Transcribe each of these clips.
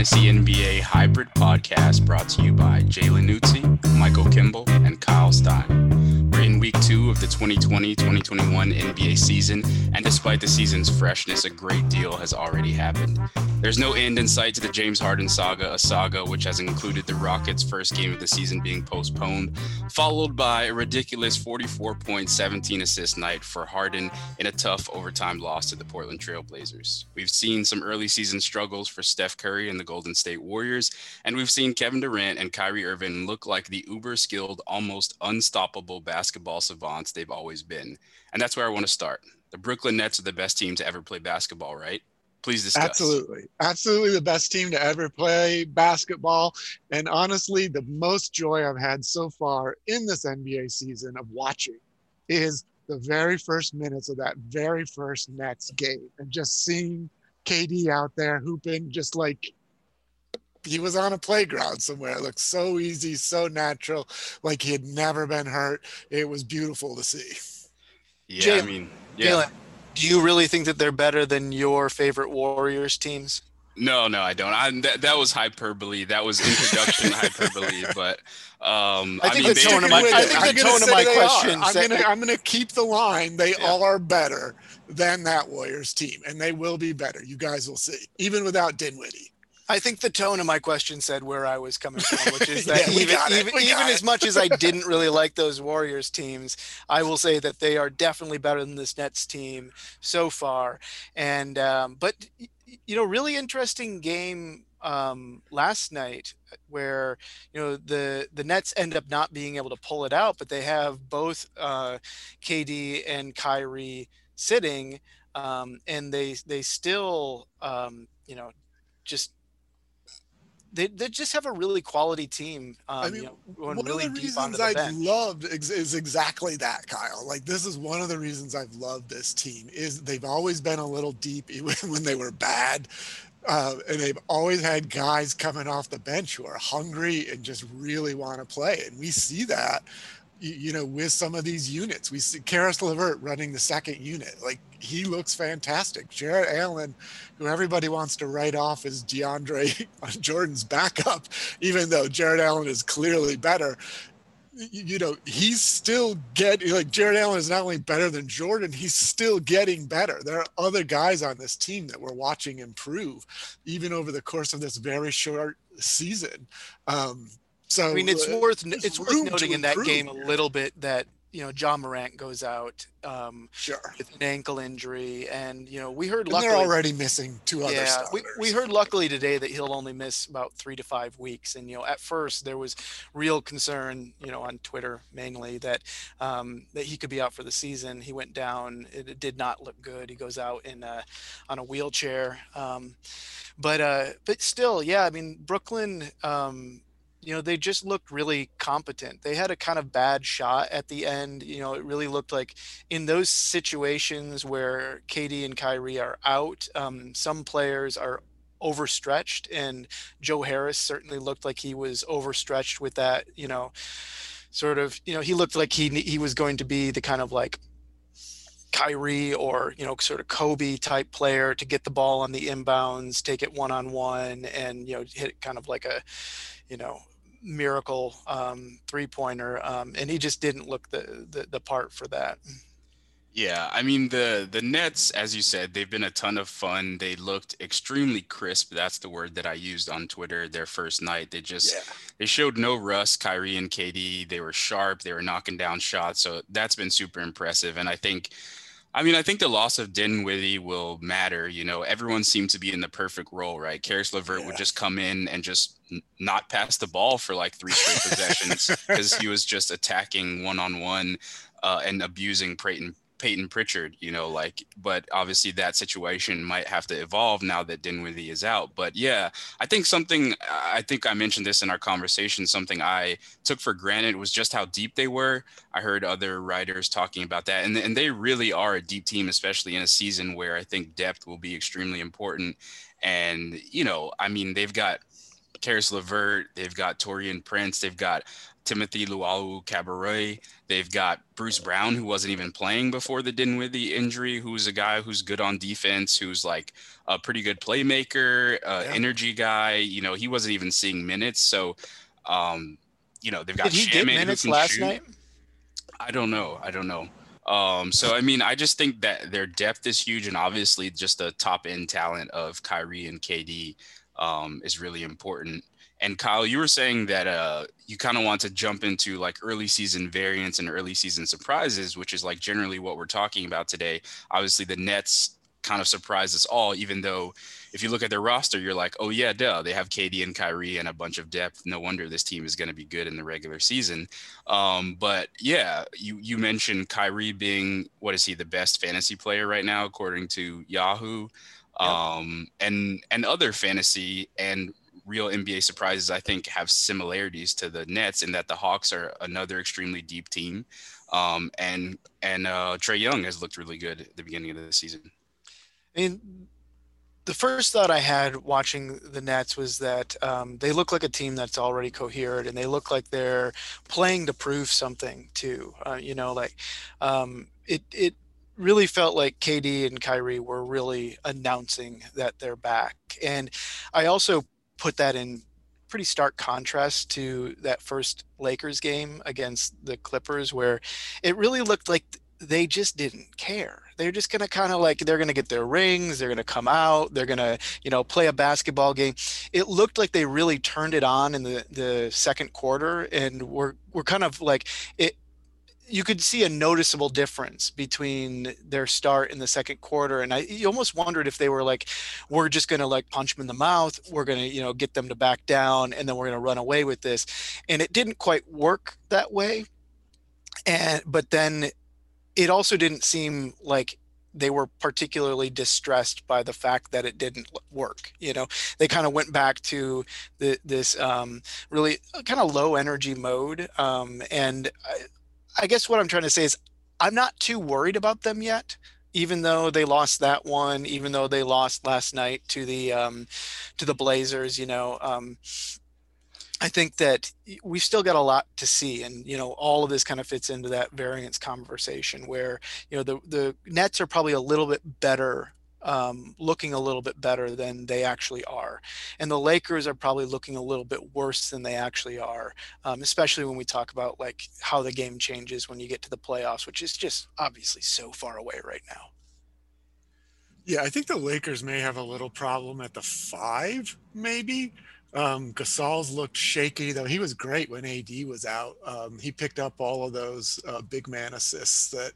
Fantasy NBA Hybrid Podcast brought to you by Jalen Nuzzi, Michael Kimball, and Kyle Stein. In week two of the 2020 2021 NBA season, and despite the season's freshness, a great deal has already happened. There's no end in sight to the James Harden saga, a saga which has included the Rockets' first game of the season being postponed, followed by a ridiculous 44 point, 17 assist night for Harden in a tough overtime loss to the Portland Trailblazers. We've seen some early season struggles for Steph Curry and the Golden State Warriors, and we've seen Kevin Durant and Kyrie Irving look like the uber skilled, almost unstoppable basketball savants they've always been. And that's where I want to start. The Brooklyn Nets are the best team to ever play basketball, right? Please discuss. Absolutely. Absolutely the best team to ever play basketball. And honestly, the most joy I've had so far in this NBA season of watching is the very first minutes of that very first Nets game and just seeing KD out there hooping just like he was on a playground somewhere. It looked so easy, so natural, like he had never been hurt. It was beautiful to see. Yeah, Jalen, I mean, yeah. Jalen, do you really think that they're better than your favorite Warriors teams? No, no, I don't. I, that, that was hyperbole. That was introduction hyperbole. But um, I think mean, the tone of my- I think I'm the tone of my question. I'm gonna I'm gonna keep the line. They Yeah. are better than that Warriors team, and they will be better. You guys will see, even without Dinwiddie. I think the tone of my question said where I was coming from, which is that Yeah, even even, even as much as I didn't really like those Warriors teams, I will say that they are definitely better than this Nets team so far. And um, but you know, really interesting game um, last night where you know the the Nets end up not being able to pull it out, but they have both uh, KD and Kyrie sitting, um, and they they still um, you know just they, they just have a really quality team. Um, I mean, you know, one really of the reasons I've bench. loved ex- is exactly that, Kyle. Like this is one of the reasons I've loved this team is they've always been a little deep even when they were bad. Uh, and they've always had guys coming off the bench who are hungry and just really want to play. And we see that, you, know, with some of these units. We see Caris LeVert running the second unit. Like he looks fantastic. Jarrett Allen, who everybody wants to write off as DeAndre Jordan's backup, even though Jarrett Allen is clearly better. You know, he's still getting like Jarrett Allen is not only better than Jordan, he's still getting better. There are other guys on this team that we're watching improve, even over the course of this very short season. Um, so I mean, it's uh, worth it's worth noting in that game a little bit that you know Ja Morant goes out um, sure. with an ankle injury, and you know we heard And they're already missing two other yeah, starters. we, we heard luckily today that he'll only miss about three to five weeks. And, you know, at first there was real concern, you know, on Twitter mainly that um, that he could be out for the season. He went down. It, it did not look good. He goes out in a, on a wheelchair. Um, but uh, but still, yeah, I mean, Brooklyn, um, you know, they just looked really competent. They had a kind of bad shot at the end. You know, it really looked like in those situations where KD and Kyrie are out, um, some players are overstretched, and Joe Harris certainly looked like he was overstretched with that. You know, sort of. You know, he looked like he he was going to be the kind of like Kyrie or you know sort of Kobe type player to get the ball on the inbounds, take it one on one, and you know hit kind of like a you know miracle um, three pointer. Um, and he just didn't look the, the the part for that. Yeah, I mean the the Nets, as you said, they've been a ton of fun. They looked extremely crisp. That's the word that I used on Twitter. Their first night, they just Yeah. they showed no rust. Kyrie and KD, they were sharp. They were knocking down shots. So that's been super impressive. And I think, I mean, I think the loss of Dinwiddie will matter. You know, everyone seemed to be in the perfect role, right? Caris LeVert Yeah. would just come in and just n- not pass the ball for like three straight possessions because he was just attacking one on one and abusing Payton Payton Pritchard, you know, like, but obviously that situation might have to evolve now that Dinwiddie is out. But yeah, I think something, I think I mentioned this in our conversation, something I took for granted was just how deep they were. I heard other writers talking about that, and, and they really are a deep team, especially in a season where I think depth will be extremely important. And, you know, I mean, they've got Caris LeVert, they've got Taurean Prince, they've got Timothy Luwawu-Cabarrot. They've got Bruce Brown, who wasn't even playing before the Dinwiddie injury, who's a guy who's good on defense, who's like a pretty good playmaker, uh, yeah. energy guy. You know, he wasn't even seeing minutes. So, um, you know, they've got Did he get minutes last shoot. night? I don't know. I don't know. Um, so I mean, I just think that their depth is huge, and obviously, just the top end talent of Kyrie and KD um, is really important. And Kyle, you were saying that uh, you kind of want to jump into like early season variants and early season surprises, which is like generally what we're talking about today. Obviously, the Nets kind of surprised us all, even though if you look at their roster, you're like, oh yeah, duh, they have KD and Kyrie and a bunch of depth. No wonder this team is going to be good in the regular season. Um, but yeah, you you mentioned Kyrie being what is he the best fantasy player right now according to Yahoo, um, and and other fantasy and real NBA surprises, I think, have similarities to the Nets in that the Hawks are another extremely deep team, um, and and uh, Trae Young has looked really good at the beginning of the season. I mean, the first thought I had watching the Nets was that um, they look like a team that's already coherent, and they look like they're playing to prove something too. Uh, you know, like um, it it really felt like KD and Kyrie were really announcing that they're back, and I also put that in pretty stark contrast to that first Lakers game against the Clippers, where it really looked like they just didn't care. They're just going to kind of like they're going to get their rings, they're going to come out, they're going to, you know, play a basketball game. It looked like they really turned it on in the the second quarter and we're we're kind of like it you could see a noticeable difference between their start in the second quarter and i you almost wondered if they were like we're just going to like punch them in the mouth we're going to you know get them to back down and then we're going to run away with this and it didn't quite work that way and but then it also didn't seem like they were particularly distressed by the fact that it didn't work. You know, they kind of went back to the, this um, really kind of low energy mode. Um, and I, guess what I'm trying to say is I'm not too worried about them yet, even though they lost that one, even though they lost last night to the um, to the Blazers. You know, um, I think that we've still got a lot to see, and you know, all of this kind of fits into that variance conversation where you know the the Nets are probably a little bit better um, looking a little bit better than they actually are. And the Lakers are probably looking a little bit worse than they actually are, um, especially when we talk about like how the game changes when you get to the playoffs, which is just obviously so far away right now. Yeah, I think the Lakers may have a little problem at the five, maybe. Um, Gasol's looked shaky, though he was great when AD was out. Um, he picked up all of those uh, big man assists that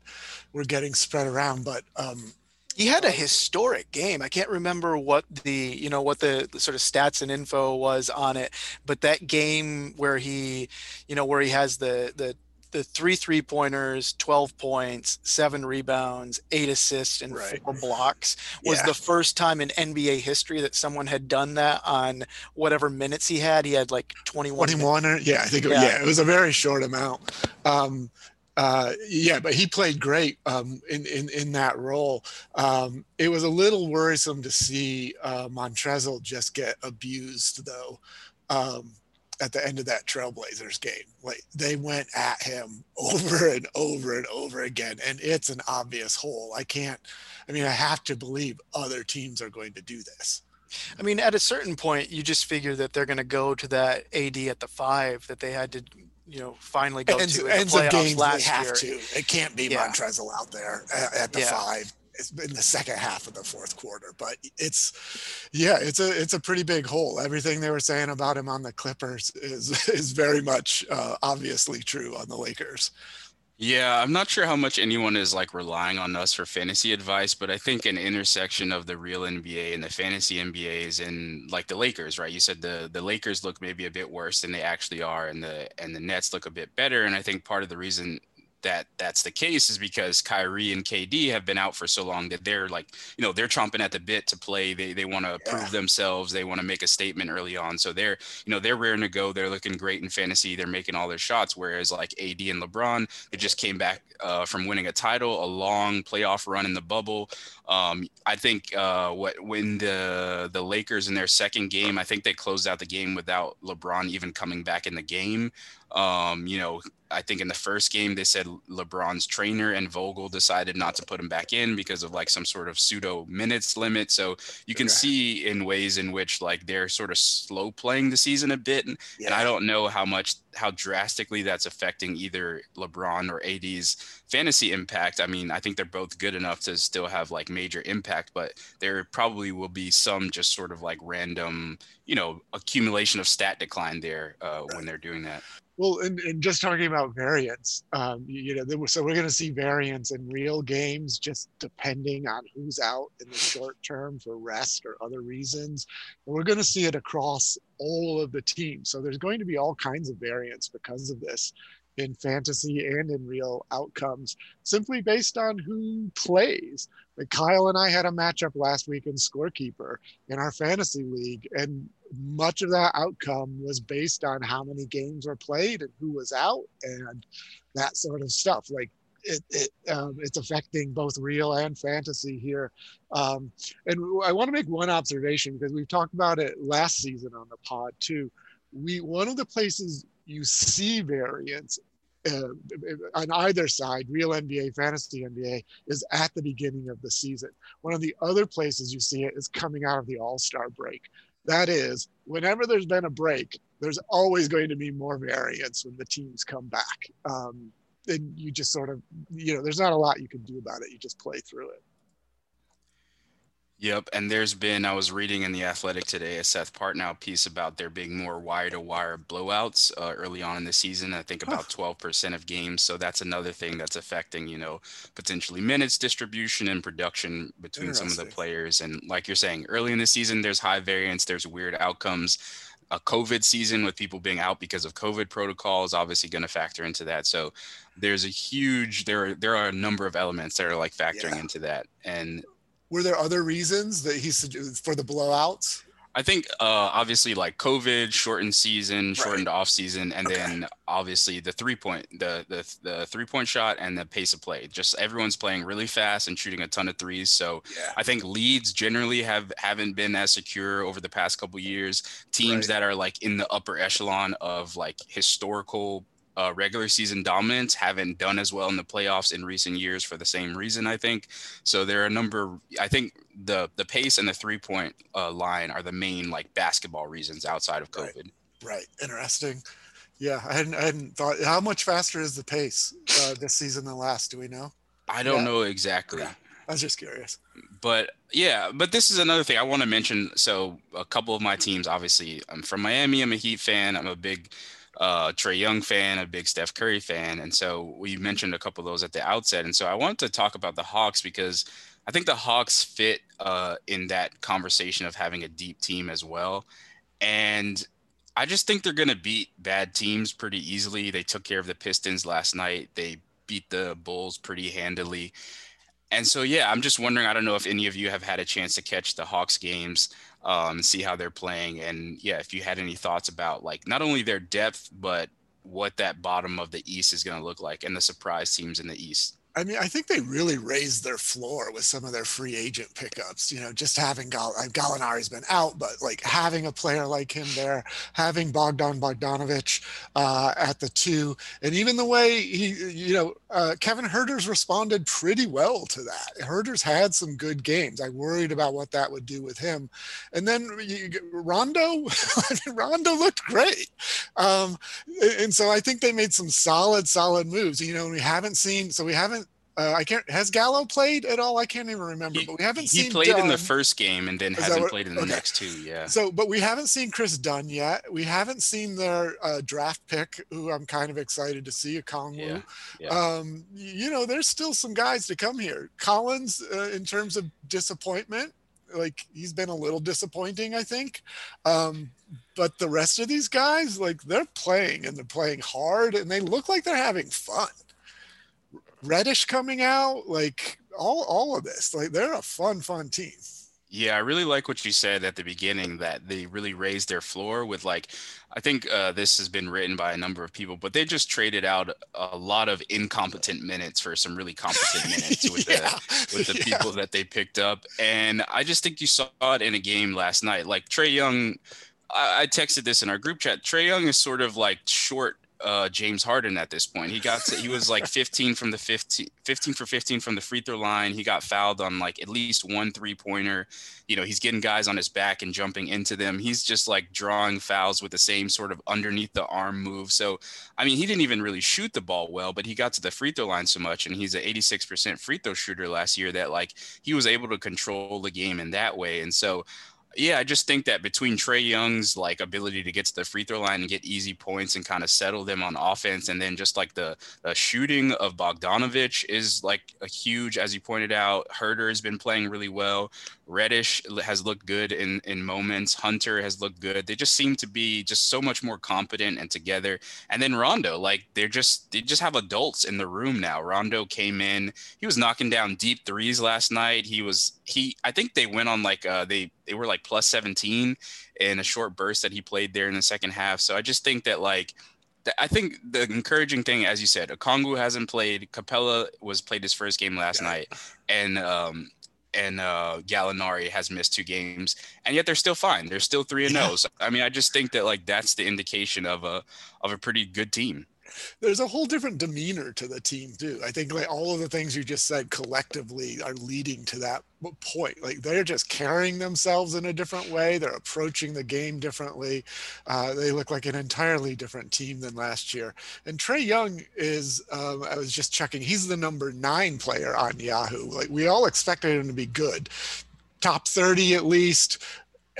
were getting spread around, but um, he had a historic game. I can't remember what the you know what the, sort of stats and info was on it, but that game where he, you know, where he has the the the three three pointers, 12 points, seven rebounds, eight assists, and right. four blocks was yeah. the first time in NBA history that someone had done that on whatever minutes he had. He had like 21. 21, or, yeah, I think, yeah. It, yeah, it was a very short amount. Um, uh, yeah, but he played great um, in, in in that role. Um, it was a little worrisome to see uh, Montrezl just get abused though um, at the end of that Trailblazers game. Like they went at him over and over and over again, and it's an obvious hole. I can't. I mean, I have to believe other teams are going to do this. I mean, at a certain point, you just figure that they're going to go to that AD at the five that they had to you know finally go ends, to in the playoffs last they have year. To. It can't be yeah. Montrezl out there at, at the yeah. five. It's been the second half of the fourth quarter, but it's yeah, it's a it's a pretty big hole. Everything they were saying about him on the Clippers is is very much uh, obviously true on the Lakers. Yeah, I'm not sure how much anyone is like relying on us for fantasy advice, but I think an intersection of the real NBA and the fantasy NBA is in like the Lakers, right? You said the the Lakers look maybe a bit worse than they actually are, and the and the Nets look a bit better. And I think part of the reason that that's the case is because Kyrie and KD have been out for so long that they're like, you know, they're chomping at the bit to play. They they want to yeah. prove themselves. They want to make a statement early on. So they're, you know, they're raring to go. They're looking great in fantasy. They're making all their shots. Whereas like AD and LeBron, they just came back uh, from winning a title, a long playoff run in the bubble. Um, I think uh, what when the the Lakers in their second game, I think they closed out the game without LeBron even coming back in the game. Um, you know, I think in the first game they said LeBron's trainer and Vogel decided not to put him back in because of like some sort of pseudo minutes limit. So you can see in ways in which like they're sort of slow playing the season a bit, and, yeah. and I don't know how much how drastically that's affecting either LeBron or AD's fantasy impact. I mean, I think they're both good enough to still have like major impact, but there probably will be some just sort of like random, you know, accumulation of stat decline there uh, right. when they're doing that. Well, and, and just talking about variance, um, you know, were, so we're going to see variance in real games just depending on who's out in the short term for rest or other reasons. And we're going to see it across all of the teams. So there's going to be all kinds of variance because of this in fantasy and in real outcomes simply based on who plays. Like Kyle and I had a matchup last week in Scorekeeper in our fantasy league, and much of that outcome was based on how many games were played and who was out and that sort of stuff. Like it, it um, it's affecting both real and fantasy here. Um, and I want to make one observation because we've talked about it last season on the pod too. We one of the places you see variance uh, on either side, real NBA, fantasy NBA, is at the beginning of the season. One of the other places you see it is coming out of the All Star break. That is, whenever there's been a break, there's always going to be more variance when the teams come back. Um, and you just sort of, you know, there's not a lot you can do about it. You just play through it. Yep, and there's been I was reading in the Athletic today a Seth Partnow piece about there being more wire to wire blowouts uh, early on in the season. I think about twelve percent of games. So that's another thing that's affecting you know potentially minutes distribution and production between some of the players. And like you're saying, early in the season there's high variance, there's weird outcomes. A COVID season with people being out because of COVID protocols obviously going to factor into that. So there's a huge there are there are a number of elements that are like factoring yeah. into that and were there other reasons that he for the blowouts? I think uh, obviously like COVID, shortened season, shortened right. off season, and okay. then obviously the three point, the the the three point shot and the pace of play. Just everyone's playing really fast and shooting a ton of threes. So yeah. I think leads generally have haven't been as secure over the past couple years. Teams right. that are like in the upper echelon of like historical uh, regular season dominance haven't done as well in the playoffs in recent years for the same reason. I think so. There are a number. I think the the pace and the three point uh, line are the main like basketball reasons outside of COVID. Right. right. Interesting. Yeah, I hadn't I hadn't thought. How much faster is the pace uh, this season than last? Do we know? I don't yeah. know exactly. Yeah. I was just curious. But yeah, but this is another thing I want to mention. So a couple of my teams, obviously, I'm from Miami. I'm a Heat fan. I'm a big uh, Trae Young fan, a big Steph Curry fan. And so we mentioned a couple of those at the outset. And so I wanted to talk about the Hawks because I think the Hawks fit uh, in that conversation of having a deep team as well. And I just think they're going to beat bad teams pretty easily. They took care of the Pistons last night, they beat the Bulls pretty handily. And so, yeah, I'm just wondering. I don't know if any of you have had a chance to catch the Hawks games um, see how they're playing. And yeah, if you had any thoughts about like not only their depth, but what that bottom of the East is going to look like and the surprise teams in the East. I mean, I think they really raised their floor with some of their free agent pickups. You know, just having Gall- uh, Gallinari's been out, but like having a player like him there, having Bogdan Bogdanovic uh, at the two, and even the way he, you know, uh, Kevin Huerter's responded pretty well to that. Huerter's had some good games. I worried about what that would do with him, and then Rondo, Rondo looked great, um, and so I think they made some solid, solid moves. You know, we haven't seen, so we haven't uh, I can't. Has Gallo played at all? I can't even remember. He, but we haven't he seen. He played Dunn. in the first game and then Is hasn't what, played in the okay. next two. Yeah. So, but we haven't seen Kris Dunn yet. We haven't seen their uh, draft pick, who I'm kind of excited to see, Okongwu. Yeah. yeah. Um, you know, there's still some guys to come here. Collins, uh, in terms of disappointment, like he's been a little disappointing, I think. Um, but the rest of these guys, like they're playing and they're playing hard, and they look like they're having fun. Reddish coming out, like all all of this. Like they're a fun, fun team. Yeah, I really like what you said at the beginning that they really raised their floor with like I think uh, this has been written by a number of people, but they just traded out a lot of incompetent minutes for some really competent minutes with yeah. the with the yeah. people that they picked up. And I just think you saw it in a game last night. Like Trae Young, I, I texted this in our group chat. Trae Young is sort of like short uh, James Harden at this point. He got to, he was like 15 from the 15, 15 for 15 from the free throw line. He got fouled on like at least one three pointer. You know, he's getting guys on his back and jumping into them. He's just like drawing fouls with the same sort of underneath the arm move. So, I mean, he didn't even really shoot the ball well, but he got to the free throw line so much, and he's an 86% free throw shooter last year that like he was able to control the game in that way. And so yeah, I just think that between Trae Young's like ability to get to the free throw line and get easy points and kind of settle them on offense, and then just like the, the shooting of Bogdanovich is like a huge, as you pointed out. Huerter has been playing really well. Reddish has looked good in in moments. Hunter has looked good. They just seem to be just so much more competent and together. And then Rondo, like they're just they just have adults in the room now. Rondo came in. He was knocking down deep threes last night. He was he. I think they went on like uh, they they were like plus 17 in a short burst that he played there in the second half. So I just think that like I think the encouraging thing, as you said, Okongwu hasn't played. Capela was played his first game last yeah. night, and um, and uh, Gallinari has missed two games, and yet they're still fine. They're still three and zero. Oh. I mean, I just think that like that's the indication of a of a pretty good team there's a whole different demeanor to the team too. I think like all of the things you just said collectively are leading to that point. Like they're just carrying themselves in a different way. They're approaching the game differently. Uh, they look like an entirely different team than last year. And Trae Young is, um, I was just checking, he's the number nine player on Yahoo. Like we all expected him to be good top 30 at least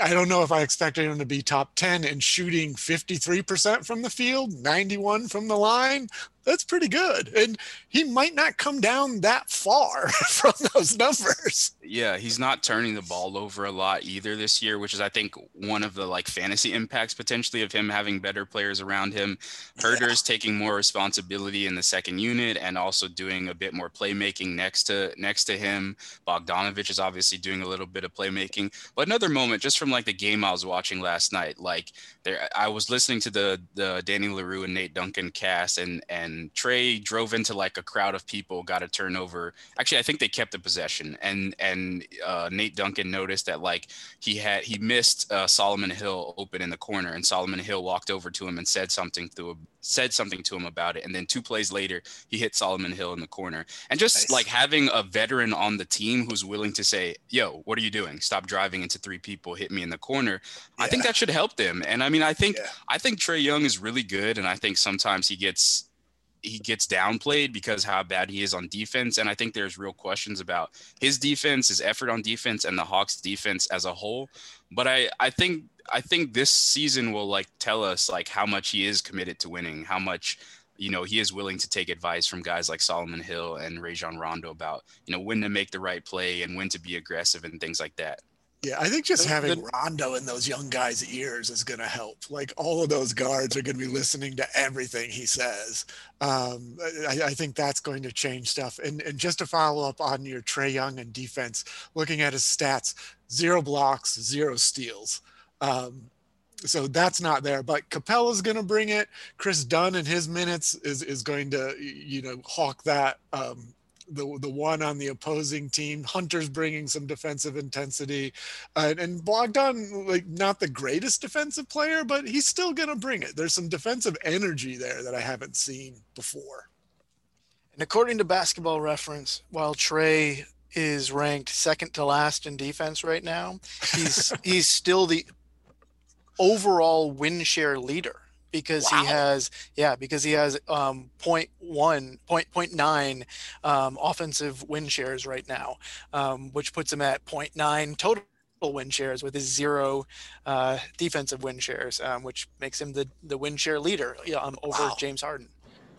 I don't know if I expected him to be top 10 and shooting 53% from the field, 91 from the line that's pretty good. And he might not come down that far from those numbers. Yeah, he's not turning the ball over a lot either this year, which is I think one of the like fantasy impacts potentially of him having better players around him. Huerter's yeah. taking more responsibility in the second unit and also doing a bit more playmaking next to next to him. Bogdanovich is obviously doing a little bit of playmaking. But another moment just from like the game I was watching last night, like there I was listening to the the Danny Leroux and Nate Duncan cast and and and Trae drove into like a crowd of people, got a turnover. Actually, I think they kept the possession, and and uh, Nate Duncan noticed that like he had he missed uh, Solomon Hill open in the corner, and Solomon Hill walked over to him and said something to him, said something to him about it, and then two plays later he hit Solomon Hill in the corner, and just nice. like having a veteran on the team who's willing to say, "Yo, what are you doing? Stop driving into three people, hit me in the corner." Yeah. I think that should help them, and I mean, I think yeah. I think Trae Young is really good, and I think sometimes he gets he gets downplayed because how bad he is on defense. And I think there's real questions about his defense, his effort on defense, and the Hawks defense as a whole. But I, I think I think this season will like tell us like how much he is committed to winning, how much you know he is willing to take advice from guys like Solomon Hill and Rajon Rondo about you know when to make the right play and when to be aggressive and things like that. Yeah, I think just having Rondo in those young guys' ears is going to help. Like all of those guards are going to be listening to everything he says. Um, I, I, think that's going to change stuff. And, and just to follow up on your Trae Young and defense, looking at his stats, zero blocks, zero steals. Um, so that's not there. But Capela's going to bring it. Kris Dunn in his minutes is is going to you know hawk that um, the the one on the opposing team. Hunter's bringing some defensive intensity, uh, and Bogdan like not the greatest defensive player, but he's still to bring it. There's some defensive energy there that I haven't seen before. And according to Basketball Reference, while Trae is ranked second to last in defense right now, he's he's still the overall win share leader because wow. he has yeah because he has um 0.1 point, 0.9 um, offensive win shares right now um, which puts him at 0.9 total win shares with his zero uh, defensive win shares um, which makes him the the win share leader um, over wow. James Harden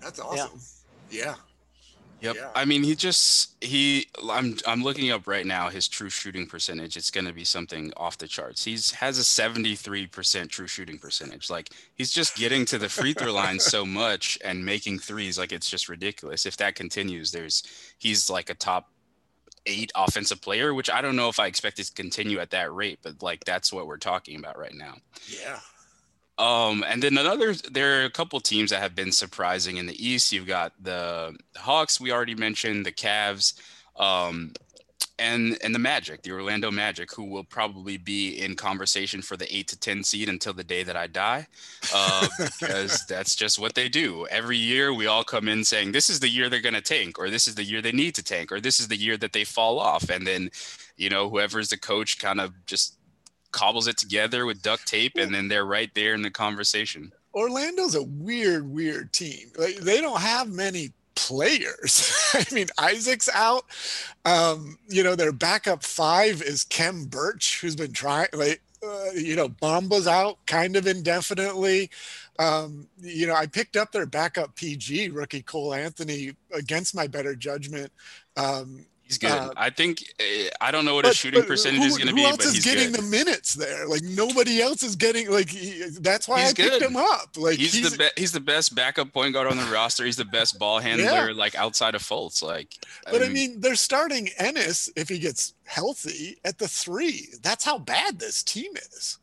that's awesome yeah, yeah. Yep. Yeah. I mean, he just he. I'm I'm looking up right now his true shooting percentage. It's going to be something off the charts. He's has a 73% true shooting percentage. Like he's just getting to the free throw line so much and making threes. Like it's just ridiculous. If that continues, there's he's like a top eight offensive player, which I don't know if I expect it to continue at that rate, but like that's what we're talking about right now. Yeah. Um, and then another, there are a couple teams that have been surprising in the East. You've got the Hawks, we already mentioned, the Cavs. Um, and and the Magic, the Orlando Magic, who will probably be in conversation for the eight to ten seed until the day that I die, uh, because that's just what they do. Every year, we all come in saying this is the year they're going to tank, or this is the year they need to tank, or this is the year that they fall off, and then, you know, whoever's the coach kind of just cobbles it together with duct tape, and then they're right there in the conversation. Orlando's a weird, weird team. Like they don't have many players. I mean, Isaac's out. Um, you know, their backup five is Khem Birch, who's been trying. Like, uh, you know, Bomba's out kind of indefinitely. Um, you know, I picked up their backup PG rookie Cole Anthony against my better judgment. Um, He's good. Uh, I think uh, I don't know what but, his shooting percentage who, is going to be. Who else is getting good. the minutes there? Like nobody else is getting. Like he, that's why he's I good. picked him up. Like he's, he's the be- he's the best backup point guard on the roster. He's the best ball handler, yeah. like outside of Fultz. Like, but I mean, I mean, they're starting Ennis if he gets healthy at the three. That's how bad this team is.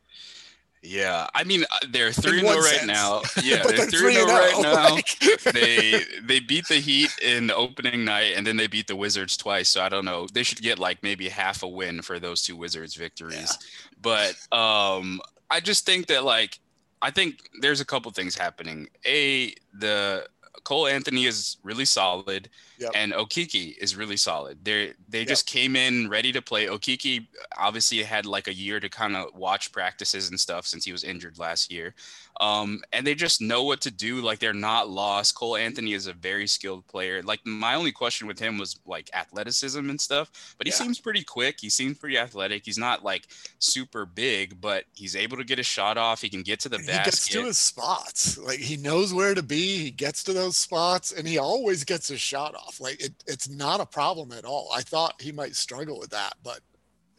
Yeah, I mean uh, they're three oh right now. Yeah, they're, they're three oh right now. they they beat the Heat in the opening night, and then they beat the Wizards twice. So I don't know. They should get like maybe half a win for those two Wizards victories. Yeah. But um, I just think that like I think there's a couple things happening. A the Cole Anthony is really solid, yep. and Okeke is really solid. They they yep. just came in ready to play. Okeke obviously had like a year to kind of watch practices and stuff since he was injured last year, um, and they just know what to do. Like they're not lost. Cole Anthony is a very skilled player. Like my only question with him was like athleticism and stuff, but he yeah. seems pretty quick. He seems pretty athletic. He's not like super big, but he's able to get a shot off. He can get to the basket. He gets to his spots. Like he knows where to be. He gets to those spots, and he always gets his shot off. Like it, it's not a problem at all. I thought he might struggle with that, but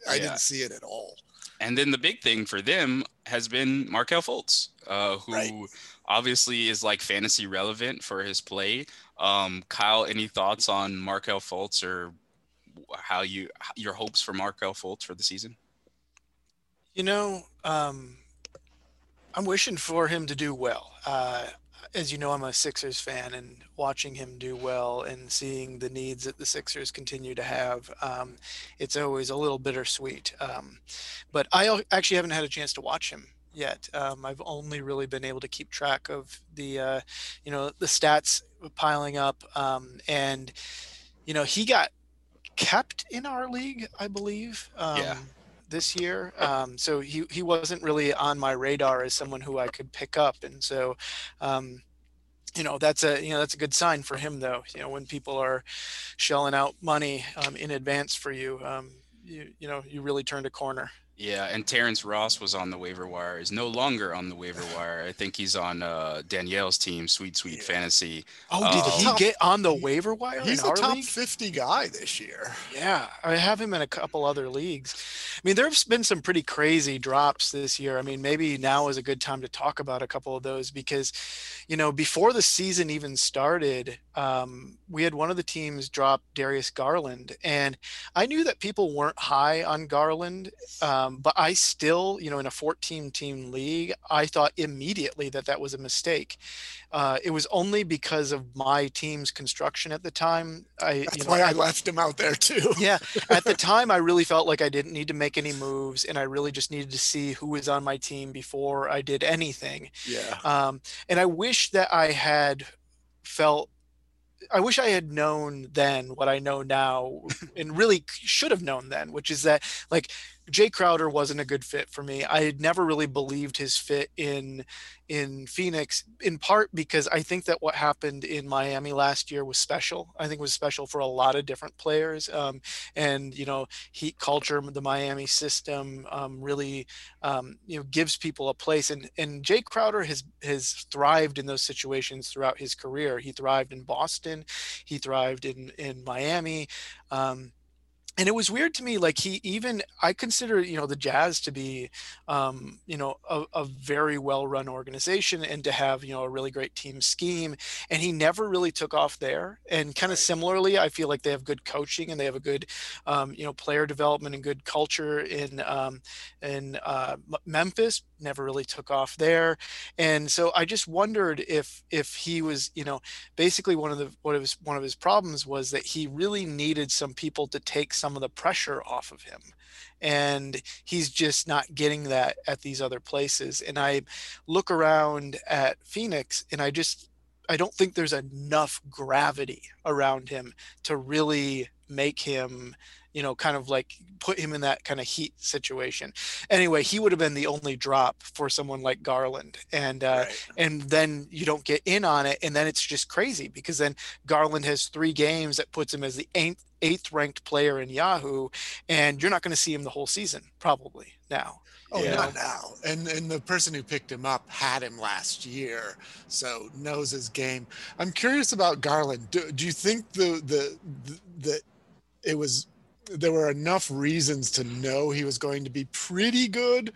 I yeah. didn't see it at all. And then the big thing for them has been Markelle Fultz, uh, who right. obviously is like fantasy relevant for his play. Um, Kyle, any thoughts on Markelle Fultz or how you your hopes for Markelle Fultz for the season? You know, um, I'm wishing for him to do well. Uh, as you know, I'm a Sixers fan, and watching him do well and seeing the needs that the Sixers continue to have, um, it's always a little bittersweet. Um, but I actually haven't had a chance to watch him yet. Um, I've only really been able to keep track of the, uh, you know, the stats piling up, um, and you know, he got kept in our league, I believe. yeah um, this year. Um, so he, he wasn't really on my radar as someone who I could pick up. And so, um, you know, that's a, you know, that's a good sign for him though. You know, when people are shelling out money um, in advance for you, um, you, you know, you really turned a corner. Yeah, and Terrence Ross was on the waiver wire. Is no longer on the waiver wire. I think he's on uh, Danielle's team, Sweet Sweet yeah. Fantasy. Oh, did he um, get on the waiver wire? He's a top league? fifty guy this year. Yeah, I have him in a couple other leagues. I mean, there's been some pretty crazy drops this year. I mean, maybe now is a good time to talk about a couple of those because, you know, before the season even started, um, we had one of the teams drop Darius Garland, and I knew that people weren't high on Garland. Um, but I still, you know, in a 14 team league, I thought immediately that that was a mistake. Uh, it was only because of my team's construction at the time. I, That's you know, why I left him out there too. yeah. At the time, I really felt like I didn't need to make any moves and I really just needed to see who was on my team before I did anything. Yeah. Um, and I wish that I had felt I wish I had known then what I know now and really should have known then, which is that like Jae Crowder wasn't a good fit for me. I had never really believed his fit in in Phoenix, in part because I think that what happened in Miami last year was special. I think was special for a lot of different players. Um, and you know, heat culture, the Miami system, um, really um, you know gives people a place. And and Jae Crowder has has thrived in those situations throughout his career. He thrived in Boston, he thrived in in Miami. Um, and it was weird to me like he even i consider you know the jazz to be um, you know a, a, very well run organization and to have you know a really great team scheme and he never really took off there. And kind of similarly i feel like they have good coaching and they have a good um, you know player development and good culture in um, in uh, memphis never really took off there. And so I just wondered if if he was, you know, basically one of the of his one of his problems was that he really needed some people to take some of the pressure off of him. And he's just not getting that at these other places. And I look around at Phoenix and I just I don't think there's enough gravity around him to really make him you know, kind of like put him in that kind of heat situation. Anyway, he would have been the only drop for someone like Garland, and uh, right. and then you don't get in on it, and then it's just crazy because then Garland has three games that puts him as the eighth eighth ranked player in Yahoo, and you're not going to see him the whole season probably now. Oh, yeah. not now. And and the person who picked him up had him last year, so knows his game. I'm curious about Garland. Do, do you think the the the, the it was there were enough reasons to know he was going to be pretty good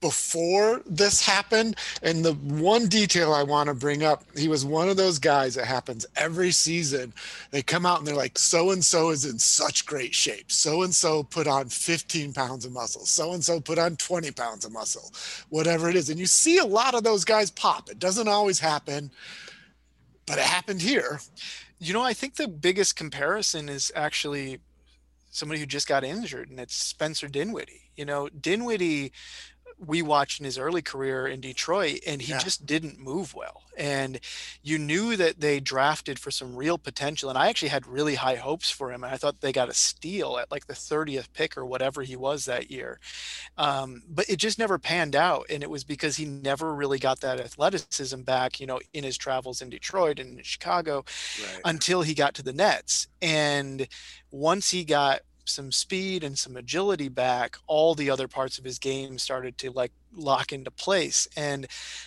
before this happened. And the one detail I want to bring up, he was one of those guys that happens every season. They come out and they're like, so and so is in such great shape. So and so put on 15 pounds of muscle. So and so put on 20 pounds of muscle, whatever it is. And you see a lot of those guys pop. It doesn't always happen, but it happened here. You know, I think the biggest comparison is actually somebody who just got injured, and it's Spencer Dinwiddie. You know, Dinwiddie we watched in his early career in Detroit, and he yeah. just didn't move well. And you knew that they drafted for some real potential. And I actually had really high hopes for him. And I thought they got a steal at like the 30th pick or whatever he was that year. Um, but it just never panned out. And it was because he never really got that athleticism back, you know, in his travels in Detroit and in Chicago right. until he got to the Nets. And once he got some speed and some agility back, all the other parts of his game started to like lock into place. And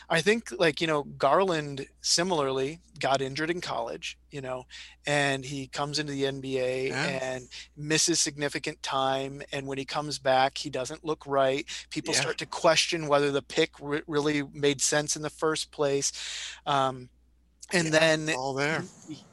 I think like, you know, Garland similarly got injured in college, you know, and he comes into the NBA yeah. and misses significant time. And when he comes back, he doesn't look right. People yeah. start to question whether the pick re- really made sense in the first place. Um, and yeah, then all there.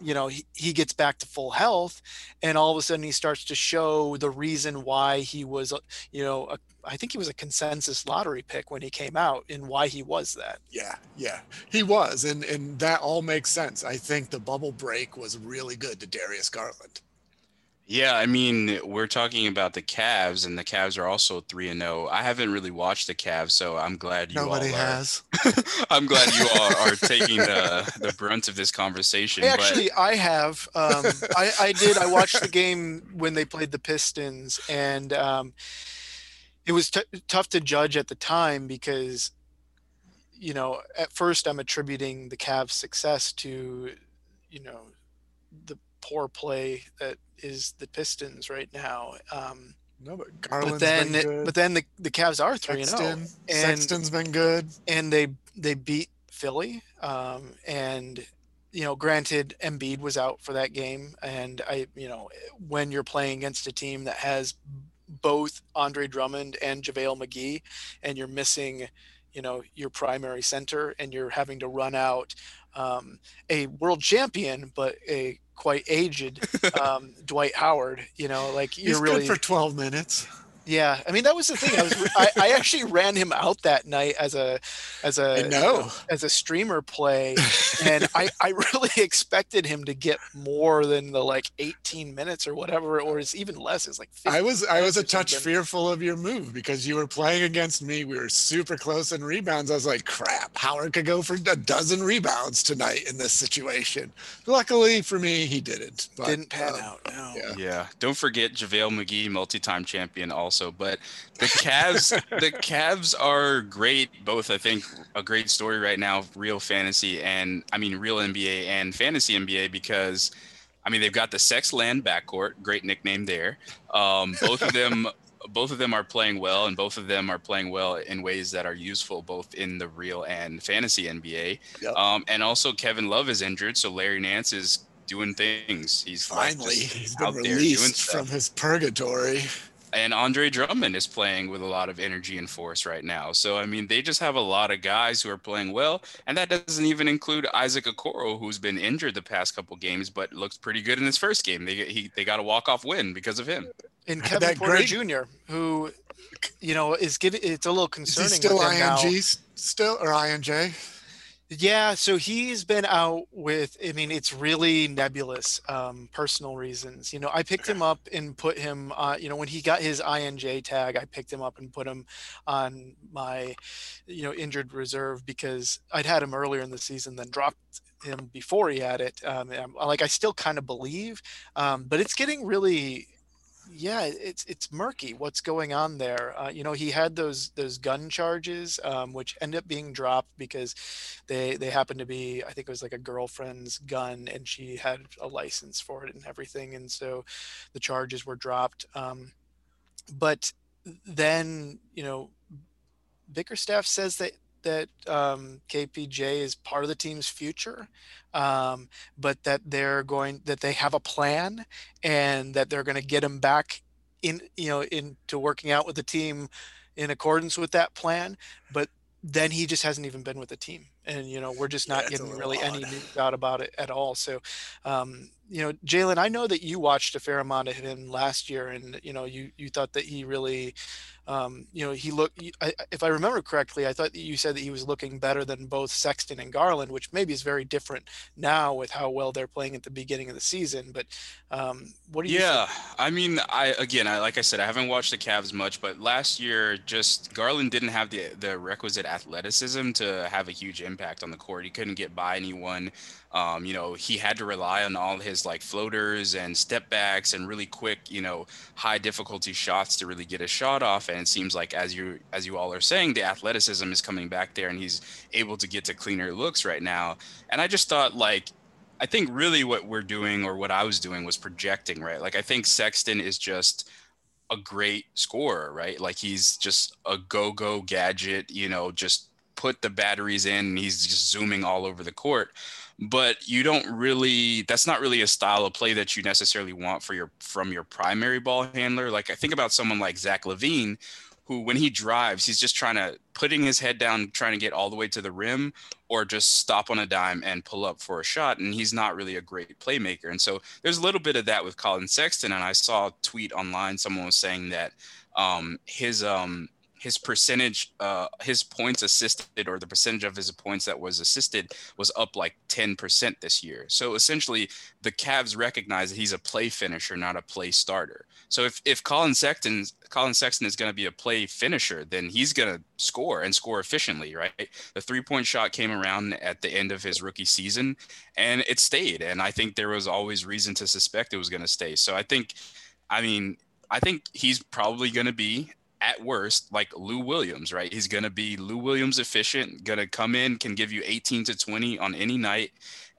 you know he, he gets back to full health and all of a sudden he starts to show the reason why he was uh, you know a, I think he was a consensus lottery pick when he came out and why he was that. Yeah yeah. He was and and that all makes sense. I think the bubble break was really good to darius garland yeah, I mean, we're talking about the Cavs, and the Cavs are also three and zero. Oh. I haven't really watched the Cavs, so I'm glad you Nobody all has. I'm glad you all are taking the the brunt of this conversation. Actually, but... I have. Um, I, I did. I watched the game when they played the Pistons, and um, it was t- tough to judge at the time because, you know, at first I'm attributing the Cavs' success to, you know, the poor play that is the Pistons right now. Um, no, but Garland's but then, been good. but then the, the Cavs are three and zero. Oh, Sexton's been good, and they they beat Philly. Um, and you know, granted, Embiid was out for that game, and I, you know, when you're playing against a team that has both Andre Drummond and JaVale McGee, and you're missing, you know, your primary center, and you're having to run out um, a world champion, but a quite aged um, Dwight Howard. You know, like you're He's really for 12 minutes. Yeah, I mean that was the thing. I was I, I, actually ran him out that night as a as a no as a streamer play, and I I really expected him to get more than the like 18 minutes or whatever, or it's even less. It's like I was I was a touch something. fearful of your move because you were playing against me. We were super close in rebounds. I was like, crap, Howard could go for a dozen rebounds tonight in this situation. Luckily for me, he didn't. But, didn't pan uh, out. No. Yeah. yeah. Don't forget JaVale McGee, multi-time champion, also also. But the Cavs, the Cavs are great. Both, I think, a great story right now. Real fantasy and I mean, real NBA and fantasy NBA because. I mean, they've got the Sexland backcourt, great nickname there. Um, both of them, both of them are playing well, and both of them are playing well in ways that are useful, both in the real and fantasy NBA. Yep. Um, and also, Kevin Love is injured, so Larry Nance is doing things. He's finally he's been released from his purgatory and Andre Drummond is playing with a lot of energy and force right now. So I mean, they just have a lot of guys who are playing well, and that doesn't even include Isaac Okoro, who's been injured the past couple games, but looks pretty good in his first game. They he, they got a walk off win because of him. and Kevin Porter great... Jr., who you know is getting it's a little concerning. Is he still ing now. still or inj? Yeah, so he's been out with. I mean, it's really nebulous, um, personal reasons. You know, I picked him up and put him. Uh, you know, when he got his INJ tag, I picked him up and put him on my, you know, injured reserve because I'd had him earlier in the season, then dropped him before he had it. Um, like I still kind of believe, um, but it's getting really yeah, it's it's murky what's going on there. Uh, you know, he had those those gun charges, um, which ended up being dropped because they they happened to be, I think it was like a girlfriend's gun, and she had a license for it and everything, and so the charges were dropped. Um, but then, you know, Bickerstaff says that that um, KPJ is part of the team's future, um, but that they're going that they have a plan and that they're going to get him back in you know into working out with the team in accordance with that plan. But then he just hasn't even been with the team, and you know we're just not yeah, getting really odd. any news out about it at all. So, um, you know, Jalen, I know that you watched a fair amount of him last year, and you know you you thought that he really um, you know, he looked. If I remember correctly, I thought that you said that he was looking better than both Sexton and Garland, which maybe is very different now with how well they're playing at the beginning of the season. But um, what do you? Yeah, think? I mean, I again, I like I said, I haven't watched the Cavs much, but last year, just Garland didn't have the the requisite athleticism to have a huge impact on the court. He couldn't get by anyone. Um, you know, he had to rely on all his like floaters and step backs and really quick, you know, high difficulty shots to really get a shot off. And it seems like as you as you all are saying, the athleticism is coming back there and he's able to get to cleaner looks right now. And I just thought like I think really what we're doing or what I was doing was projecting, right? Like I think Sexton is just a great scorer, right? Like he's just a go-go gadget, you know, just put the batteries in and he's just zooming all over the court. But you don't really that's not really a style of play that you necessarily want for your from your primary ball handler. Like i think about someone like Zach LaVine who when he drives he's just trying to putting his head down trying to get all the way to the rim or just stop on a dime and pull up for a shot. And he's not really a great playmaker. And so there's a little bit of that with Collin Sexton. And i saw a tweet online someone was saying that um, his um, his percentage, uh, his points assisted, or the percentage of his points that was assisted, was up like 10% this year. So essentially, the Cavs recognize that he's a play finisher, not a play starter. So if if Collin Sexton, Collin Sexton is going to be a play finisher, then he's going to score and score efficiently, right? The three point shot came around at the end of his rookie season, and it stayed. And I think there was always reason to suspect it was going to stay. So I think, I mean. I think he's probably going to be at worst like Lou Williams, right? He's going to be Lou Williams efficient, going to come in, can give you 18 to 20 on any night.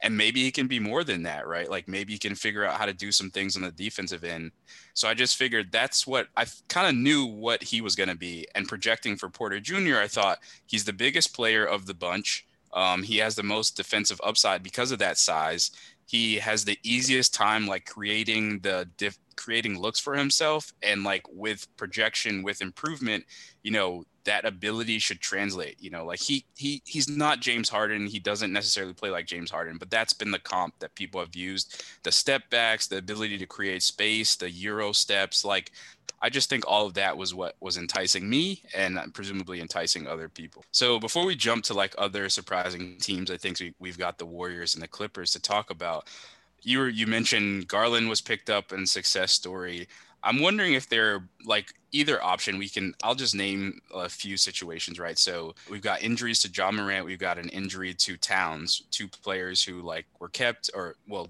And maybe he can be more than that, right? Like maybe he can figure out how to do some things on the defensive end. So I just figured that's what I kind of knew what he was going to be. And projecting for Porter Jr., I thought he's the biggest player of the bunch. Um, he has the most defensive upside because of that size. He has the easiest time like creating the diff- creating looks for himself and like with projection with improvement you know that ability should translate you know like he he he's not James Harden he doesn't necessarily play like James Harden but that's been the comp that people have used the step backs the ability to create space the euro steps like I just think all of that was what was enticing me and presumably enticing other people. So before we jump to like other surprising teams, I think we, we've got the Warriors and the Clippers to talk about you were you mentioned Garland was picked up in success story. I'm wondering if they're like either option. We can. I'll just name a few situations, right? So we've got injuries to Ja Morant. We've got an injury to Towns, two players who like were kept, or well,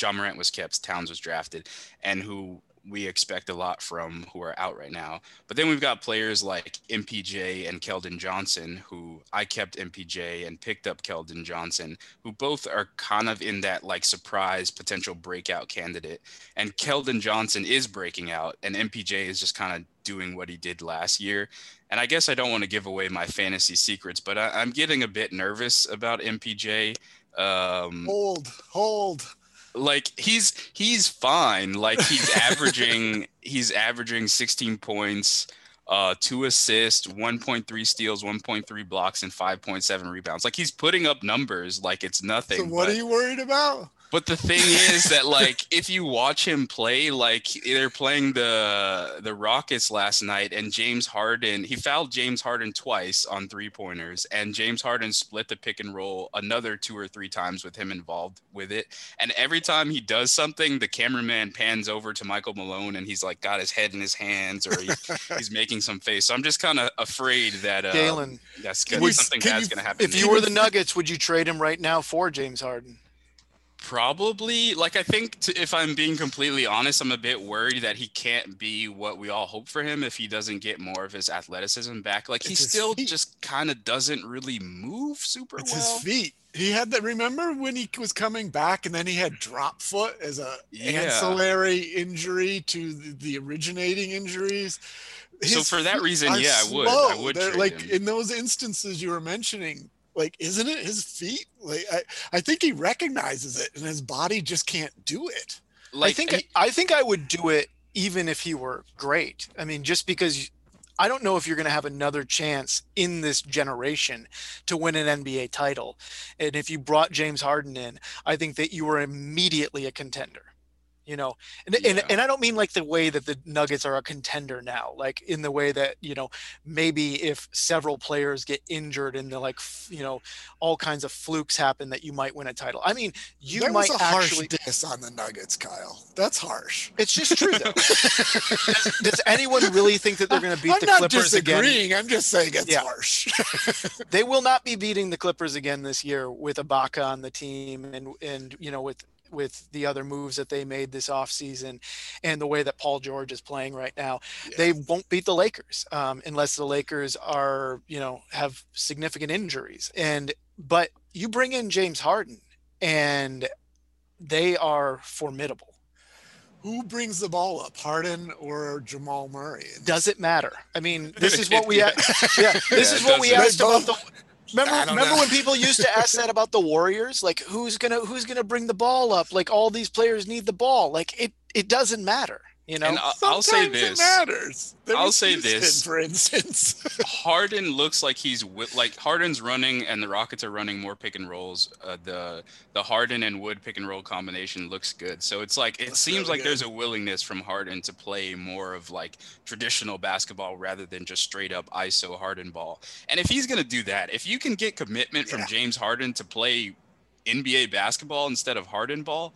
Ja Morant was kept, Towns was drafted, and who we expect a lot from who are out right now. But then we've got players like MPJ and Keldon Johnson, who I kept MPJ and picked up Keldon Johnson, who both are kind of in that like surprise potential breakout candidate. And Keldon Johnson is breaking out, and MPJ is just kind of doing what he did last year. And I guess I don't want to give away my fantasy secrets, but I, am getting a bit nervous about MPJ. Um, hold, hold like he's he's fine. Like he's averaging he's averaging 16 points, uh, two assists, 1.3 steals, 1.3 blocks, and 5.7 rebounds. Like he's putting up numbers like it's nothing. So what but, are you worried about? But the thing is that like if you watch him play, like they're playing the the Rockets last night, and James Harden he fouled James Harden twice on three pointers, and James Harden split the pick and roll another two or three times with him involved with it. And every time he does something, the cameraman pans over to Michael Malone, and he's like got his head in his hands or he, he's making some face. So I'm just kind of afraid that uh, Galen, that's we- Something bad's gonna happen. if you were the Nuggets, would you trade him right now for James Harden? Probably, like I think, to, if I'm being completely honest, I'm a bit worried that he can't be what we all hope for him if he doesn't get more of his athleticism back. Like he It's his still feet. just kind of doesn't really move super It's well. his feet. He had that. Remember when he was coming back, and then he had drop foot as a Yeah. ancillary injury to the, the originating injuries. So for that reason, yeah, I would- I would like him. in those instances you were mentioning. Like, isn't it his feet? Like, I, I think he recognizes it, and his body just can't do it. Like I think he- I think I would do it even if he were great. I mean, just because I don't know if you're going to have another chance in this generation to win an NBA title. And if you brought James Harden in, I think that you were immediately a contender. You know, and, and Yeah. and I don't mean like the way that the Nuggets are a contender now, like in the way that you know maybe if several players get injured and the like f- you know all kinds of flukes happen that you might win a title. I mean, you that might was a harsh actually diss on the Nuggets, Kyle. That's harsh. it's just true though. does, does anyone really think that they're going to beat I'm the not Clippers again? disagreeing. I'm just saying it's Yeah. harsh. They will not be beating the Clippers again this year with Ibaka on the team and and you know with with the other moves that they made this offseason and the way that Paul George is playing right now. They won't beat the Lakers um, unless the Lakers are, you know, have significant injuries. And but you bring in James Harden and they are formidable. Who brings the ball up, Harden or Jamal Murray? Does it matter? I mean, this is what we Yeah. yeah, this Yeah, is what we asked about the Remember, remember know. when people used to ask that about the Warriors? Like, who's gonna who's gonna bring the ball up? Like, all these players need the ball. Like, it it doesn't matter. You know, and I- I'll say this. It matters. There I'll say Houston, this. for instance. Harden looks like he's wi- like Harden's running and the Rockets are running more pick and rolls. Uh, the the Harden and Wood pick and roll combination looks good. So it's like it Looks seems really like there's a willingness from Harden to play more of like traditional basketball rather than just straight up ISO Harden ball. And if he's gonna do that, if you can get commitment from James Harden to play NBA basketball instead of Harden ball.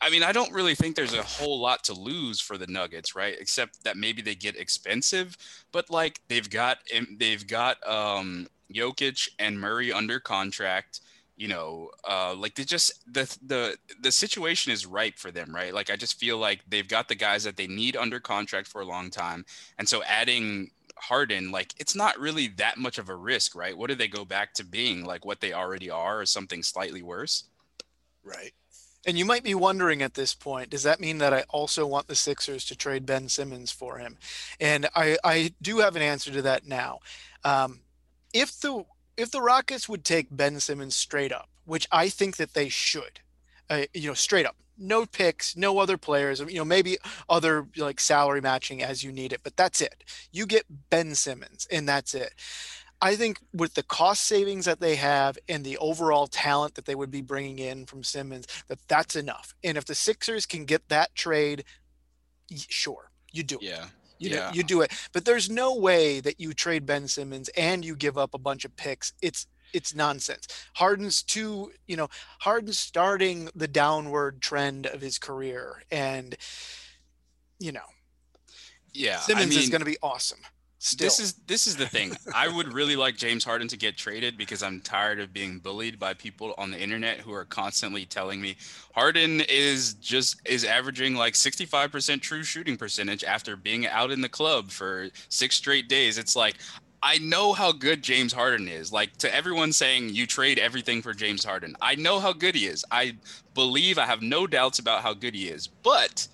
I mean, I don't really think there's a whole lot to lose for the Nuggets, right? Except that maybe they get expensive, but like they've got they've got um Jokic and Murray under contract. You know, uh, like they just the the the situation is ripe for them, right? Like I just feel like they've got the guys that they need under contract for a long time, and so adding Harden, like it's not really that much of a risk, right? What do they go back to being like what they already are, or something slightly worse? right. And you might be wondering at this point, does that mean that I also want the Sixers to trade Ben Simmons for him? And I I do have an answer to that now. Um, if the if the Rockets would take Ben Simmons straight up, which I think that they should, uh, you know, straight up, no picks, no other players, you know, maybe other like salary matching as you need it, but that's it. You get Ben Simmons, and that's it. I think with the cost savings that they have and the overall talent that they would be bringing in from Simmons, that that's enough. And if the Sixers can get that trade, sure, you do it. Yeah. You know, Yeah. you do it. But there's no way that you trade Ben Simmons and you give up a bunch of picks. It's it's nonsense. Harden's too, you know, Harden's starting the downward trend of his career, and you know, Yeah. Simmons I is going to be awesome. Still, This is this is the thing. I would really like James Harden to get traded because I'm tired of being bullied by people on the internet who are constantly telling me Harden is just is averaging like 65% true shooting percentage after being out in the club for six straight days. It's like I know how good James Harden is. Like to everyone saying you trade everything for James Harden. I know how good he is. I believe I have no doubts about how good he is. But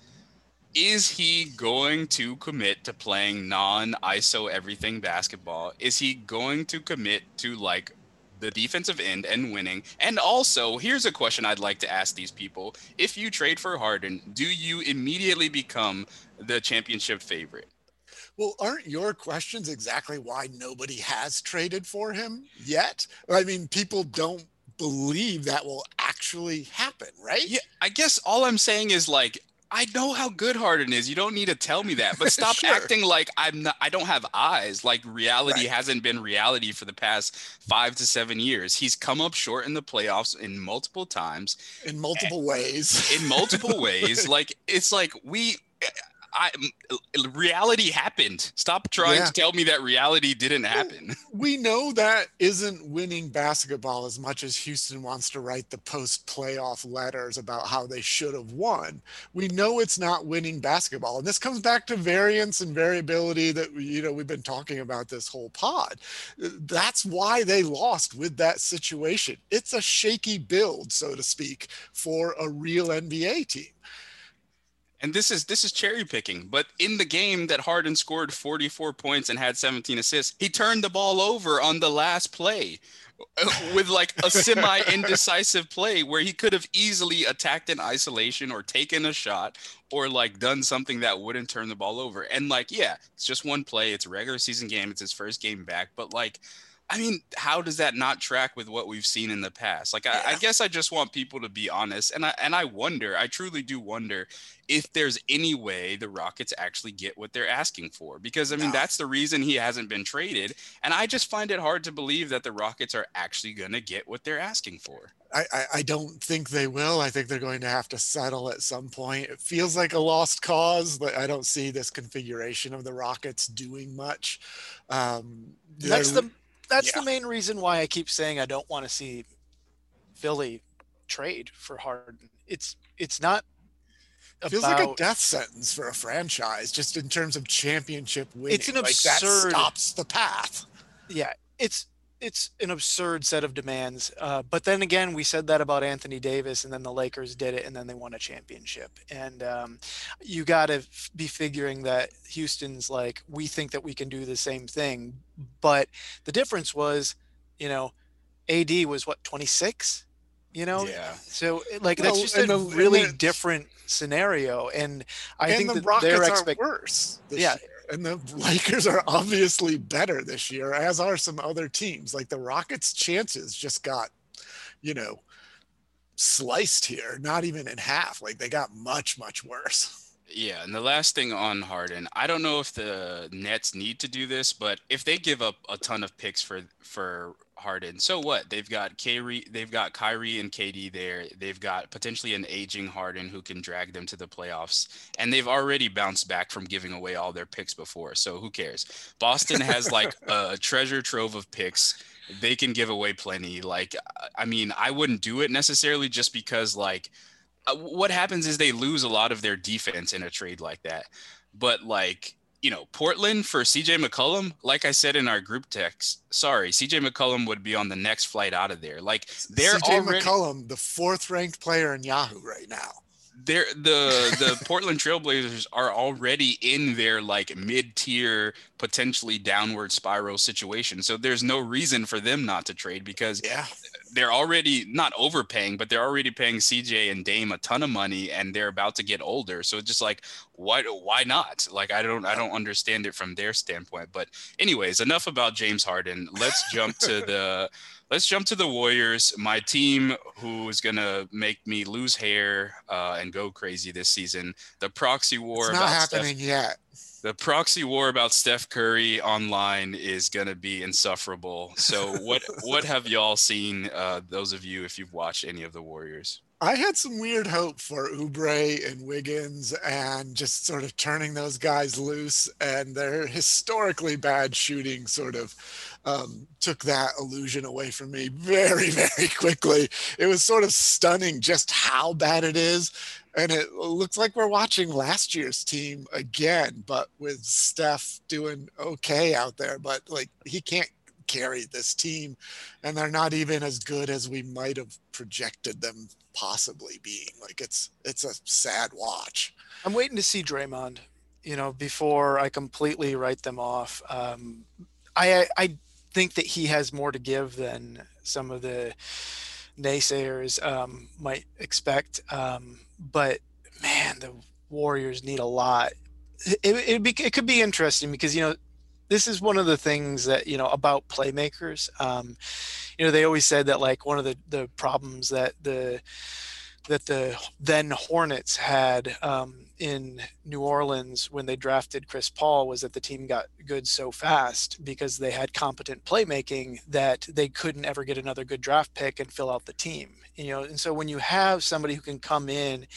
is he going to commit to playing non ISO everything basketball? Is he going to commit to like the defensive end and winning? And also, here's a question I'd like to ask these people. If you trade for Harden, do you immediately become the championship favorite? Well, aren't your questions exactly why nobody has traded for him yet? I mean, people don't believe that will actually happen, right? Yeah, I guess all I'm saying is like I know how good Harden is. You don't need to tell me that, but stop sure. acting like I'm not. I don't have eyes. Like reality right. hasn't been reality for the past five to seven years. He's come up short in the playoffs in multiple times, in multiple ways, in multiple ways. Like it's like we I reality happened. Stop trying yeah. to tell me that reality didn't happen. We know that isn't winning basketball as much as Houston wants to write the post playoff letters about how they should have won. We know it's not winning basketball. And this comes back to variance and variability that you know we've been talking about this whole pod. That's why they lost with that situation. It's a shaky build, so to speak, for a real NBA team and this is this is cherry picking, but in the game that Harden scored 44 points and had 17 assists, he turned the ball over on the last play uh, with like a semi indecisive play where he could have easily attacked in isolation or taken a shot or like done something that wouldn't turn the ball over. And like, yeah, it's just one play. It's a regular season game. It's his first game back, but like I mean, how does that not track with what we've seen in the past? Like, yeah. I, I, guess I just want people to be honest, and I and I wonder, I truly do wonder if there's any way the Rockets actually get what they're asking for, because I mean no. that's the reason he hasn't been traded, and I just find it hard to believe that the Rockets are actually going to get what they're asking for. I, I, I don't think they will. I think they're going to have to settle at some point. It feels like a lost cause, but I don't see this configuration of the Rockets doing much. Um, that's the that's yeah. the main reason why I keep saying I don't want to see Philly trade for Harden. It's it's not it feels like a death sentence for a franchise, just in terms of championship winning. It's an like absurd. That stops the path. Yeah, it's it's an absurd set of demands. Uh, but then again, we said that about Anthony Davis, and then the Lakers did it, and then they won a championship. And um, you got to f- be figuring that Houston's like, we think that we can do the same thing. But the difference was, you know, AD was what 26. You know, yeah. So like well, that's just a the, really different scenario, and I and think the that their expect- worse. Yeah, year and the Lakers are obviously better this year, as are some other teams. Like the Rockets' chances just got, you know, sliced here, not even in half. Like they got much, much worse. Yeah, and the last thing on Harden, I don't know if the Nets need to do this, but if they give up a ton of picks for for Harden. So what? They've got Kyrie, they've got Kyrie and KD there. They've got potentially an aging Harden who can drag them to the playoffs. And they've already bounced back from giving away all their picks before. So who cares? Boston has like a treasure trove of picks. They can give away plenty. Like I mean, I wouldn't do it necessarily just because like uh, what happens is they lose a lot of their defense in a trade like that. But like you know, Portland for CJ McCollum, like I said in our group text, sorry, CJ McCollum would be on the next flight out of there. Like they're CJ already, McCollum, the fourth ranked player in Yahoo right now. They're the the Portland Trailblazers are already in their like mid tier, potentially downward spiral situation. So there's no reason for them not to trade because yeah they're already not overpaying, but they're already paying CJ and Dame a ton of money, and they're about to get older. So it's just like, why? Why not? Like, I don't, I don't understand it from their standpoint. But anyways, enough about James Harden. Let's jump to the. Let's jump to the Warriors, my team who is going to make me lose hair uh, and go crazy this season. The proxy war. It's not happening Steph- yet the proxy war about Steph Curry online is going to be insufferable. So, what what have y'all seen? Uh, those of you, if you've watched any of the Warriors, I had some weird hope for Oubre and Wiggins and just sort of turning those guys loose, and their historically bad shooting sort of um, took that illusion away from me very, very quickly. It was sort of stunning just how bad it is and it looks like we're watching last year's team again, but with Steph doing okay out there. But like he can't carry this team, and they're not even as good as we might have projected them possibly being. Like it's it's a sad watch. I'm waiting to see Draymond. You know, before I completely write them off. Um, I I think that he has more to give than some of the naysayers um, might expect. Um, but man, the Warriors need a lot. It, be, it could be interesting because, you know, this is one of the things that, you know, about playmakers. Um, you know, they always said that like one of the the problems that the that the then Hornets had um, in New Orleans when they drafted Chris Paul was that the team got good so fast because they had competent playmaking that they couldn't ever get another good draft pick and fill out the team. You know, and so when you have somebody who can come in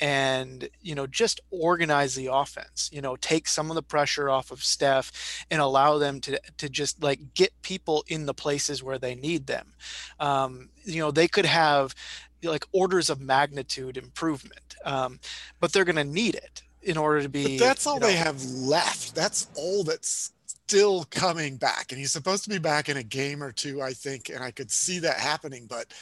and you know just organize the offense, you know, take some of the pressure off of Steph and allow them to to just like get people in the places where they need them. Um, you know, they could have like orders of magnitude improvement, um, but they're going to need it in order to be. But that's all you know, they have left. That's all that's still coming back, and he's supposed to be back in a game or two, I think, and I could see that happening. But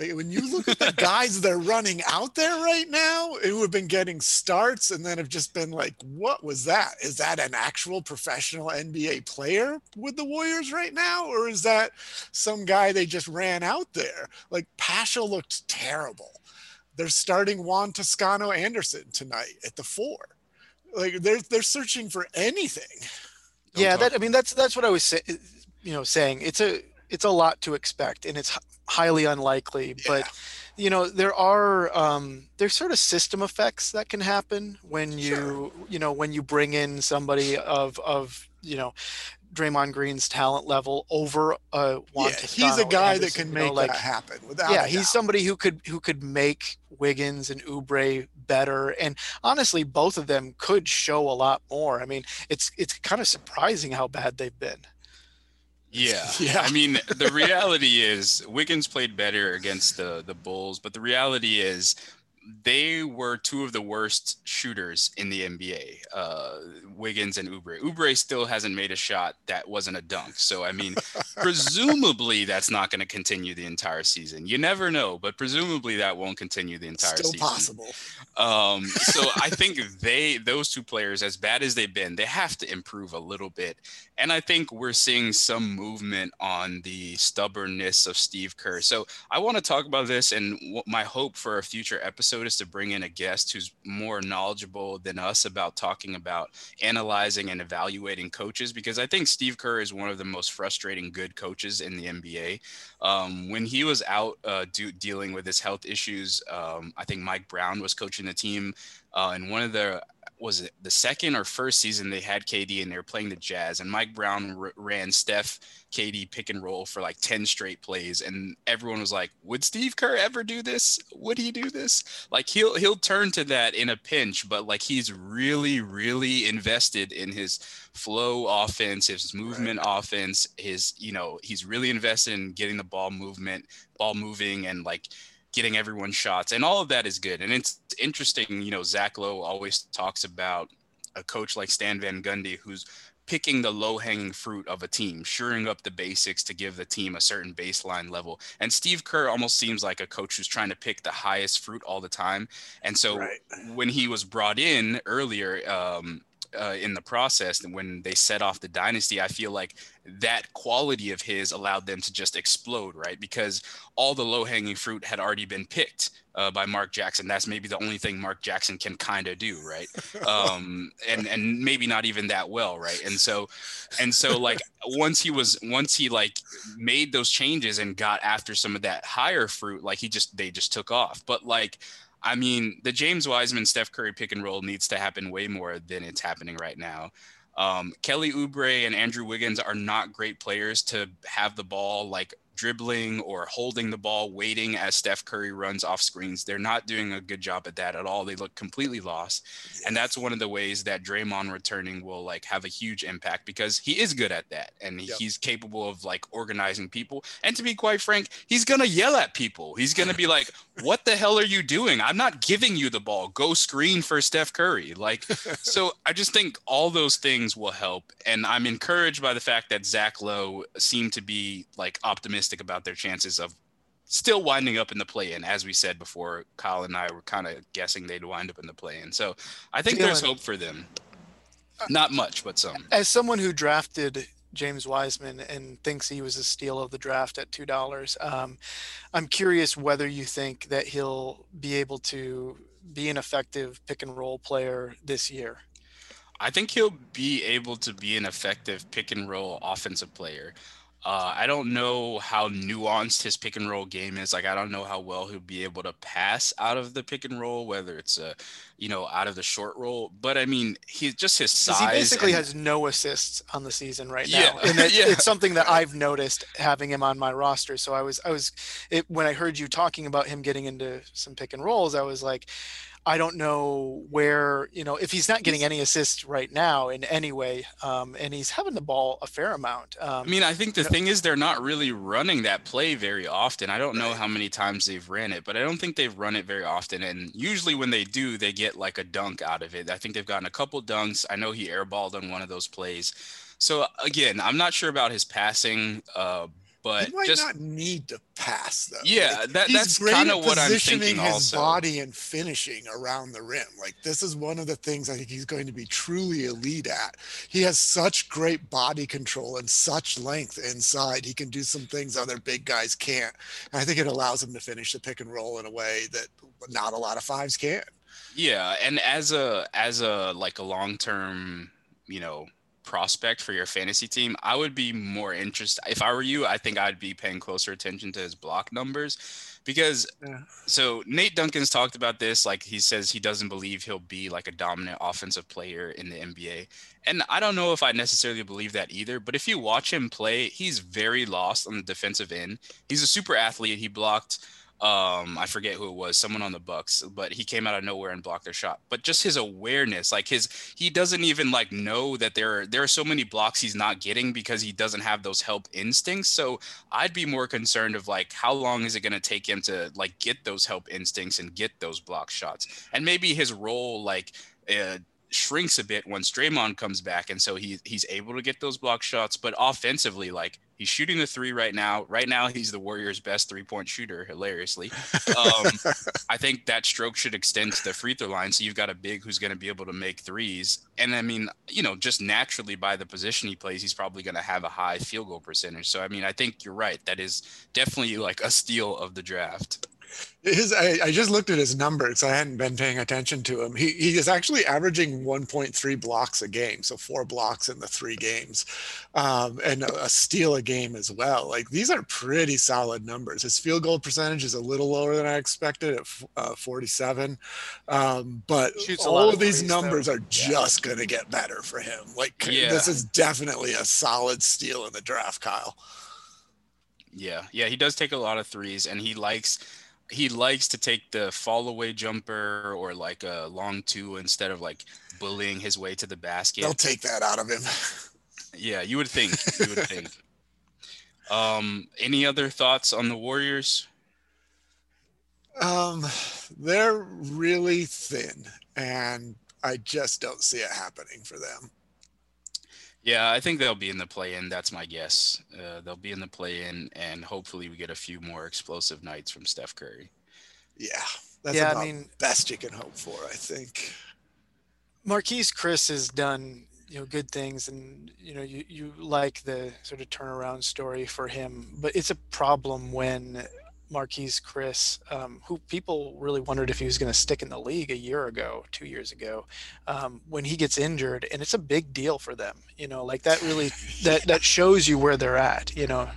like, when you look at the guys they're running out there right now, who have been getting starts and then have just been like, "What was that? Is that an actual professional NBA player with the Warriors right now, or is that some guy they just ran out there?" Like Paschal looked terrible. They're starting Juan Toscano Anderson tonight at the four. Like they're they're searching for anything. Yeah, that I mean that's that's what I was say, you know saying. It's a it's a lot to expect, and it's highly unlikely. But you know there are um, there's sort of system effects that can happen when you Sure. you know when you bring in somebody of of you know Draymond Green's talent level over a Juan yeah, he's a guy that Anderson, can you make know, like that happen without. yeah, he's somebody who could who could make Wiggins and Oubre better, and honestly, both of them could show a lot more. I mean, it's it's kind of surprising how bad they've been. Yeah. Yeah. I mean, the reality is Wiggins played better against the the Bulls, but the reality is they were two of the worst shooters in the NBA. Uh, Wiggins and Oubre. Oubre still hasn't made a shot that wasn't a dunk. So I mean, presumably that's not going to continue the entire season. You never know, but presumably that won't continue the entire season. Still season. possible. Um, so I think they, those two players, as bad as they've been, they have to improve a little bit. And I think we're seeing some movement on the stubbornness of Steve Kerr. So I want to talk about this. And what my hope for a future episode is to bring in a guest who's more knowledgeable than us about talking about analyzing and evaluating coaches, because I think Steve Kerr is one of the most frustrating good coaches in the NBA. Um, when he was out uh, do, dealing with his health issues, um, I think Mike Brown was coaching the team. Uh, and one of the was it the second or first season they had KD and they were playing the Jazz, and Mike Brown r- ran Steph KD pick and roll for like 10 straight plays. And everyone was like, would Steve Kerr ever do this? Would he do this? Like he'll he'll turn to that in a pinch, but like he's really, really invested in his flow offense, his movement offense, his, you know, he's really invested in getting the ball movement, ball moving and like getting everyone shots. And all of that is good. And it's interesting, you know, Zach Lowe always talks about a coach like Stan Van Gundy who's picking the low hanging fruit of a team, shoring up the basics to give the team a certain baseline level. And Steve Kerr almost seems like a coach who's trying to pick the highest fruit all the time. And so Right. when he was brought in earlier, um, uh, in the process and when they set off the dynasty i feel like that quality of his allowed them to just explode right? Because all the low-hanging fruit had already been picked uh, by mark jackson. That's maybe the only thing mark jackson can kind of do right? Um, and and maybe not even that well right? And so and so like once he was once he like made those changes and got after some of that higher fruit like he just they just took off. But like I mean, the James Wiseman, Steph Curry pick and roll needs to happen way more than it's happening right now. Um, Kelly Oubre and Andrew Wiggins are not great players to have the ball like dribbling or holding the ball, waiting as Steph Curry runs off screens. They're not doing a good job at that at all. They look completely lost. And that's one of the ways that Draymond returning will like have a huge impact because he is good at that and Yep. he's capable of like organizing people. And to be quite frank, he's going to yell at people. He's going to be like, "What the hell are you doing? I'm not giving you the ball. Go screen for Steph Curry." Like so I just think all those things will help. And I'm encouraged by the fact that Zach Lowe seemed to be like optimistic about their chances of still winding up in the play-in. As we said before, Kyle and I were kind of guessing they'd wind up in the play-in. So I think there's hope for them. Not much, but some. As someone who drafted James Wiseman and thinks he was a steal of the draft at two dollars, um, I'm curious whether you think that he'll be able to be an effective pick and roll player this year. I think he'll be able to be an effective pick and roll offensive player. Uh, I don't know how nuanced his pick and roll game is. Like, I don't know how well he'll be able to pass out of the pick and roll, whether it's a, you know, out of the short roll. But I mean, he's just his size. He basically and- has no assists on the season right Yeah, now, and yeah. it's something that I've noticed having him on my roster. So I was, I was, it, when I heard you talking about him getting into some pick and rolls, I was like, I don't know where, you know, if he's not getting any assists right now in any way, um, and he's having the ball a fair amount. Um, I mean, I think the know- thing is they're not really running that play very often. I don't know how many times they've ran it, but I don't think they've run it very often. And usually when they do, they get like a dunk out of it. I think they've gotten a couple dunks. I know he airballed on one of those plays. So again, I'm not sure about his passing, uh, but he might just not need to pass though. Yeah, Like, that- that's kinda what I'm positioning thinking his also. body and finishing around the rim. Like this is one of the things I think he's going to be truly elite at. He has such great body control and such length inside. He can do some things other big guys can't. And I think it allows him to finish the pick and roll in a way that not a lot of fives can. Yeah, and as a as a like a long term, you know, prospect for your fantasy team, I would be more interested. If I were you, I think I'd be paying closer attention to his block numbers because Yeah. so Nate Duncan's talked about this. Like he says he doesn't believe he'll be like a dominant offensive player in the NBA. And I don't know if I necessarily believe that either. But if you watch him play, he's very lost on the defensive end. He's a super athlete. He blocked um I forget who it was, someone on the Bucks, but he came out of nowhere and blocked their shot. But just his awareness, like his he doesn't even like know that there are there are so many blocks he's not getting because he doesn't have those help instincts. So I'd be more concerned of like how long is it going to take him to like get those help instincts and get those block shots. And maybe his role like uh, shrinks a bit once Draymond comes back, and so he he's able to get those block shots. But offensively, like he's shooting the three right now. Right now, he's the Warriors' best three point shooter. Hilariously, um, I think that stroke should extend to the free throw line. So you've got a big who's going to be able to make threes. And I mean, you know, just naturally by the position he plays, he's probably going to have a high field goal percentage. So I mean, I think you're right. That is definitely like a steal of the draft. His, I, I just looked at his numbers. I hadn't been paying attention to him. He, he is actually averaging 1.3 blocks a game, so four blocks in the three games, um, and a, a steal a game as well. Like these are pretty solid numbers. His field goal percentage is a little lower than I expected at uh, 47, um, but all of of these threes, though. numbers are Yeah. just going to get better for him. Like Yeah. this is definitely a solid steal in the draft, Kyle. Yeah, yeah, he does take a lot of threes, and he likes he likes to take the fall away jumper or like a long two instead of like bullying his way to the basket. They'll take that out of him. Yeah, you would think. You would think. Um, any other thoughts on the Warriors? Um, they're really thin, and I just don't see it happening for them. Yeah, I think they'll be in the play-in. That's my guess. Uh, they'll be in the play-in, and hopefully we get a few more explosive nights from Steph Curry. Yeah, that's Yeah, I mean- best you can hope for. I think. Marquese Chriss has done you know good things and you know you, you like the sort of turnaround story for him but it's a problem when Marquese Chriss um, who people really wondered if he was going to stick in the league a year ago two years ago um, when he gets injured and it's a big deal for them you know like that really that that shows you where they're at you know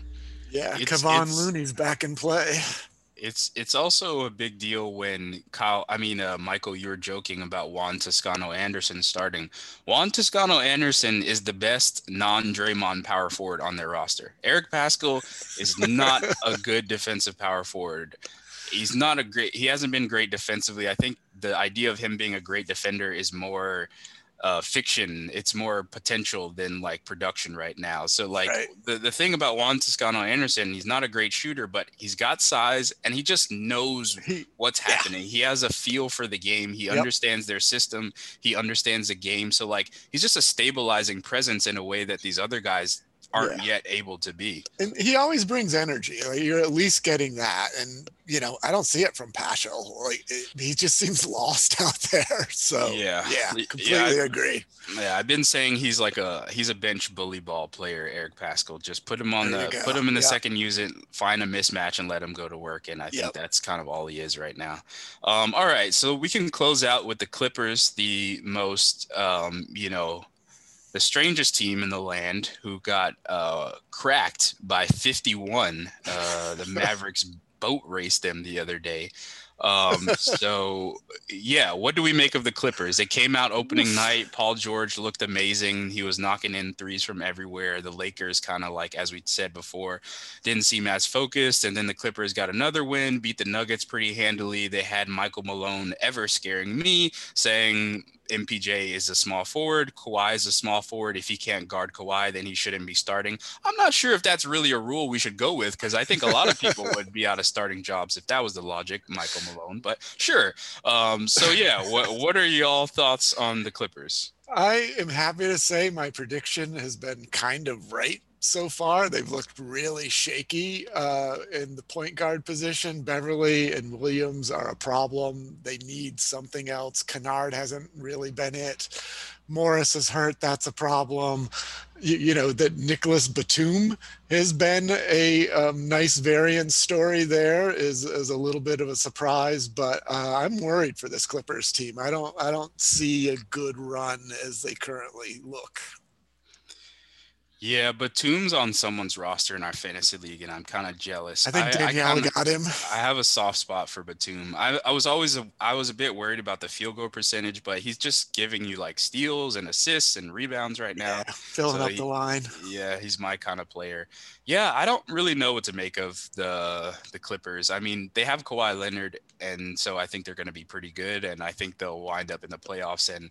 Yeah, It's- Kevon it's- Looney's back in play. It's it's also a big deal when Kyle. I mean, uh, Michael, you were joking about Juan Toscano Anderson starting. Juan Toscano Anderson is the best non-Draymond power forward on their roster. Eric Paschal is not a good defensive power forward. He's not a great. He hasn't been great defensively. I think the idea of him being a great defender is more uh, fiction. It's more potential than like production right now. So like Right. the, the thing about Juan Toscano Anderson, he's not a great shooter, but he's got size and he just knows what's Yeah. happening. He has a feel for the game. He Yep. understands their system. He understands the game. So like he's just a stabilizing presence in a way that these other guys aren't yet able to be. and he always brings energy. Like you're at least getting that, and you know I don't see it from Paschal. Like it, he just seems lost out there. So Yeah. yeah, Yeah, completely I- agree. Yeah, I've been saying he's like a he's a bench bully ball player, Eric Paschal. Just put him on There the put him in the Yeah. second unit, find a mismatch, and let him go to work. And I think Yep. that's kind of all he is right now. Um, all right, so we can close out with the Clippers, the most um, you know the strangest team in the land who got uh, cracked by 51. Uh, the Mavericks boat raced them the other day. Um, so yeah, what do we make of the Clippers? They came out opening night. Paul George looked amazing. He was knocking in threes from everywhere. The Lakers kind of like, as we said before, didn't seem as focused. And then the Clippers got another win, beat the Nuggets pretty handily. They had Michael Malone ever scaring me, saying MPJ is a small forward. Kawhi is a small forward. If he can't guard Kawhi, then he shouldn't be starting. I'm not sure if that's really a rule we should go with because I think a lot of people would be out of starting jobs if that was the logic, Michael Malone. But sure. Um, so yeah, what what are y'all thoughts on the Clippers? I am happy to say my prediction has been kind of right so far. They've looked really shaky uh, in the point guard position. Beverley and Williams are a problem. They need something else. Kennard hasn't really been it. Morris is hurt. That's a problem. You, you know that Nicholas Batum has been a um, nice variant story. There is is a little bit of a surprise, but uh, I'm worried for this Clippers team. I don't I don't see a good run as they currently look. Yeah, but Batum's on someone's roster in our fantasy league, and I'm kind of jealous. I think Danielle I kinda, got him. I have a soft spot for Batum. I, I was always a, I was a bit worried about the field goal percentage, but he's just giving you like steals and assists and rebounds right now, yeah, filling so up he, the line. Yeah, he's my kind of player. Yeah, I don't really know what to make of the the Clippers. I mean, they have Kawhi Leonard, and so I think they're going to be pretty good, and I think they'll wind up in the playoffs. And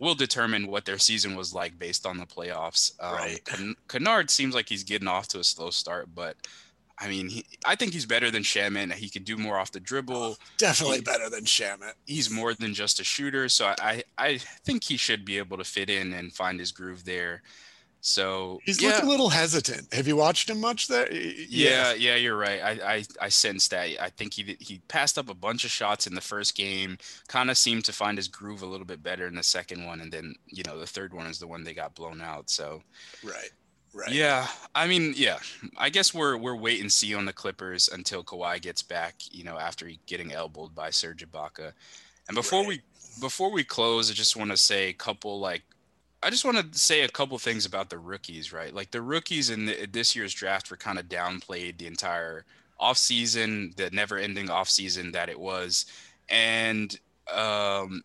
will determine what their season was like based on the playoffs. Um, right. Kennard seems like he's getting off to a slow start, but I mean, he, I think he's better than Shamet. He can do more off the dribble. Oh, definitely he, better than Shamet. He's more than just a shooter, so I, I think he should be able to fit in and find his groove there. So he's yeah. looked a little hesitant. Have you watched him much there? Yeah, yeah, you're right. I, I, I sensed that. I think he he passed up a bunch of shots in the first game. Kind of seemed to find his groove a little bit better in the second one, and then you know the third one is the one they got blown out. So right. Right. Yeah, I mean, yeah. I guess we're we're wait and see on the Clippers until Kawhi gets back. You know, after getting elbowed by Serge Ibaka. And before right. we before we close, I just want to say a couple like I just want to say a couple things about the rookies, right? Like the rookies in the, this year's draft were kind of downplayed the entire offseason, the never-ending offseason that it was, and um,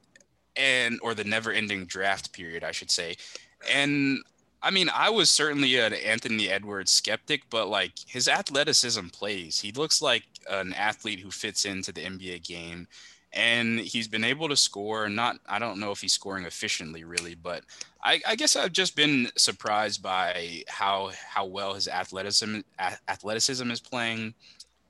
and or the never-ending draft period, I should say. And I mean, I was certainly an Anthony Edwards skeptic, but like his athleticism plays. He looks like an athlete who fits into the NBA game and he's been able to score. Not, I don't know if he's scoring efficiently, really, but I, I, guess I've just been surprised by how how well his athleticism athleticism is playing.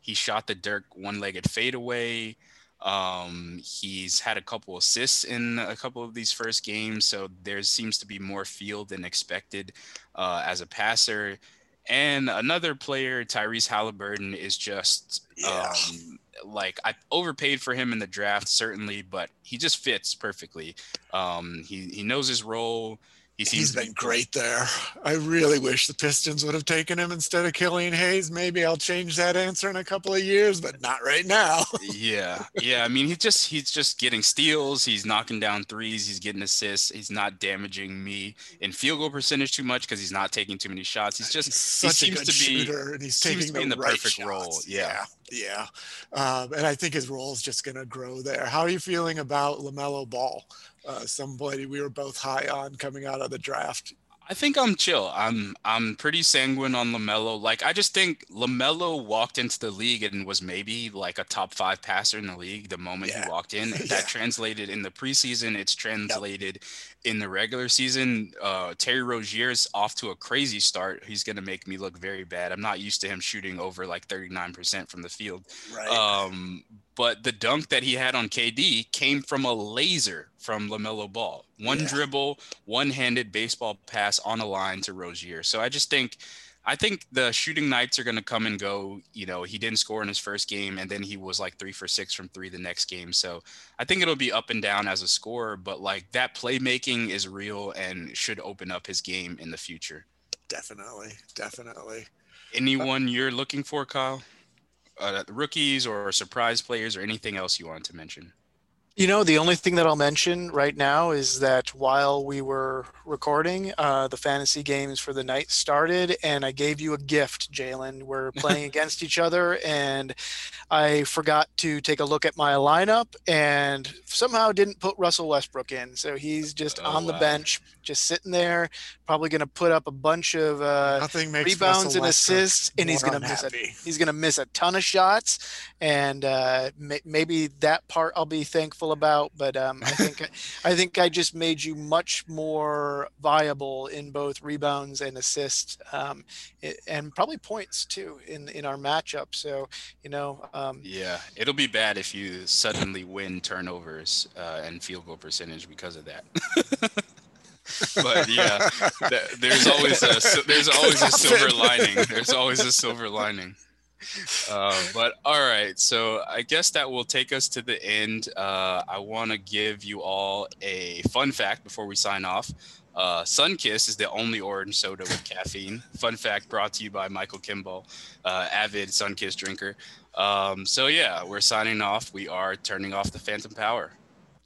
He shot the Dirk one-legged fadeaway. Um, he's had a couple assists in a couple of these first games, so there seems to be more field than expected uh, as a passer. And another player, Tyrese Haliburton, is just yeah. um, like I overpaid for him in the draft, certainly, but he just fits perfectly. Um, he he knows his role. He he's been great there. I really wish the Pistons would have taken him instead of Killian Hayes. Maybe I'll change that answer in a couple of years, but not right now. yeah, yeah. I mean, he just he's just getting steals. He's knocking down threes. He's getting assists. He's not damaging me in field goal percentage too much because he's not taking too many shots. He's just he's such he seems a good to be, shooter, and he's taking the, the right perfect shots. role. Yeah. yeah, yeah. Um, and I think his role is just going to grow there. How are you feeling about Lamelo Ball? uh, somebody we were both high on coming out of the draft. I think I'm chill. I'm I'm pretty sanguine on Lamelo. Like I just think Lamelo walked into the league and was maybe like a top five passer in the league the moment yeah. he walked in. That yeah. translated in the preseason. It's translated yep. in the regular season. Uh, Terry Rozier's off to a crazy start. He's gonna make me look very bad. I'm not used to him shooting over like 39% from the field. Right. Um, but the dunk that he had on KD came from a laser from LaMelo Ball. One yeah. dribble, one-handed baseball pass on a line to Rozier. So I just think I think the shooting nights are going to come and go. You know, he didn't score in his first game, and then he was like three for six from three the next game. So I think it'll be up and down as a scorer, but like that playmaking is real and should open up his game in the future. Definitely, definitely. Anyone uh, you're looking for, Kyle? uh, rookies or surprise players or anything else you wanted to mention? You know, the only thing that I'll mention right now is that while we were recording, uh, the fantasy games for the night started, and I gave you a gift, Jalen. We're playing against each other, and I forgot to take a look at my lineup and somehow didn't put Russell Westbrook in. So he's just oh, on the bench just sitting there, probably going to put up a bunch of uh, rebounds and assists, and he's going to miss a, he's going to miss a ton of shots, and uh, maybe that part I'll be thankful about. But um, I think I think I just made you much more viable in both rebounds and assists, um, and probably points too in in our matchup. So you know, um, yeah, it'll be bad if you suddenly win turnovers uh, and field goal percentage because of that. but yeah, that, there's always a there's always a silver lining. There's always a silver lining. Uh, but all right, so I guess that will take us to the end. Uh, I want to give you all a fun fact before we sign off. Uh, Sunkist is the only orange soda with caffeine. Fun fact brought to you by Michael Kimball, uh, avid Sunkist drinker. Um, so yeah, we're signing off. We are turning off the phantom power.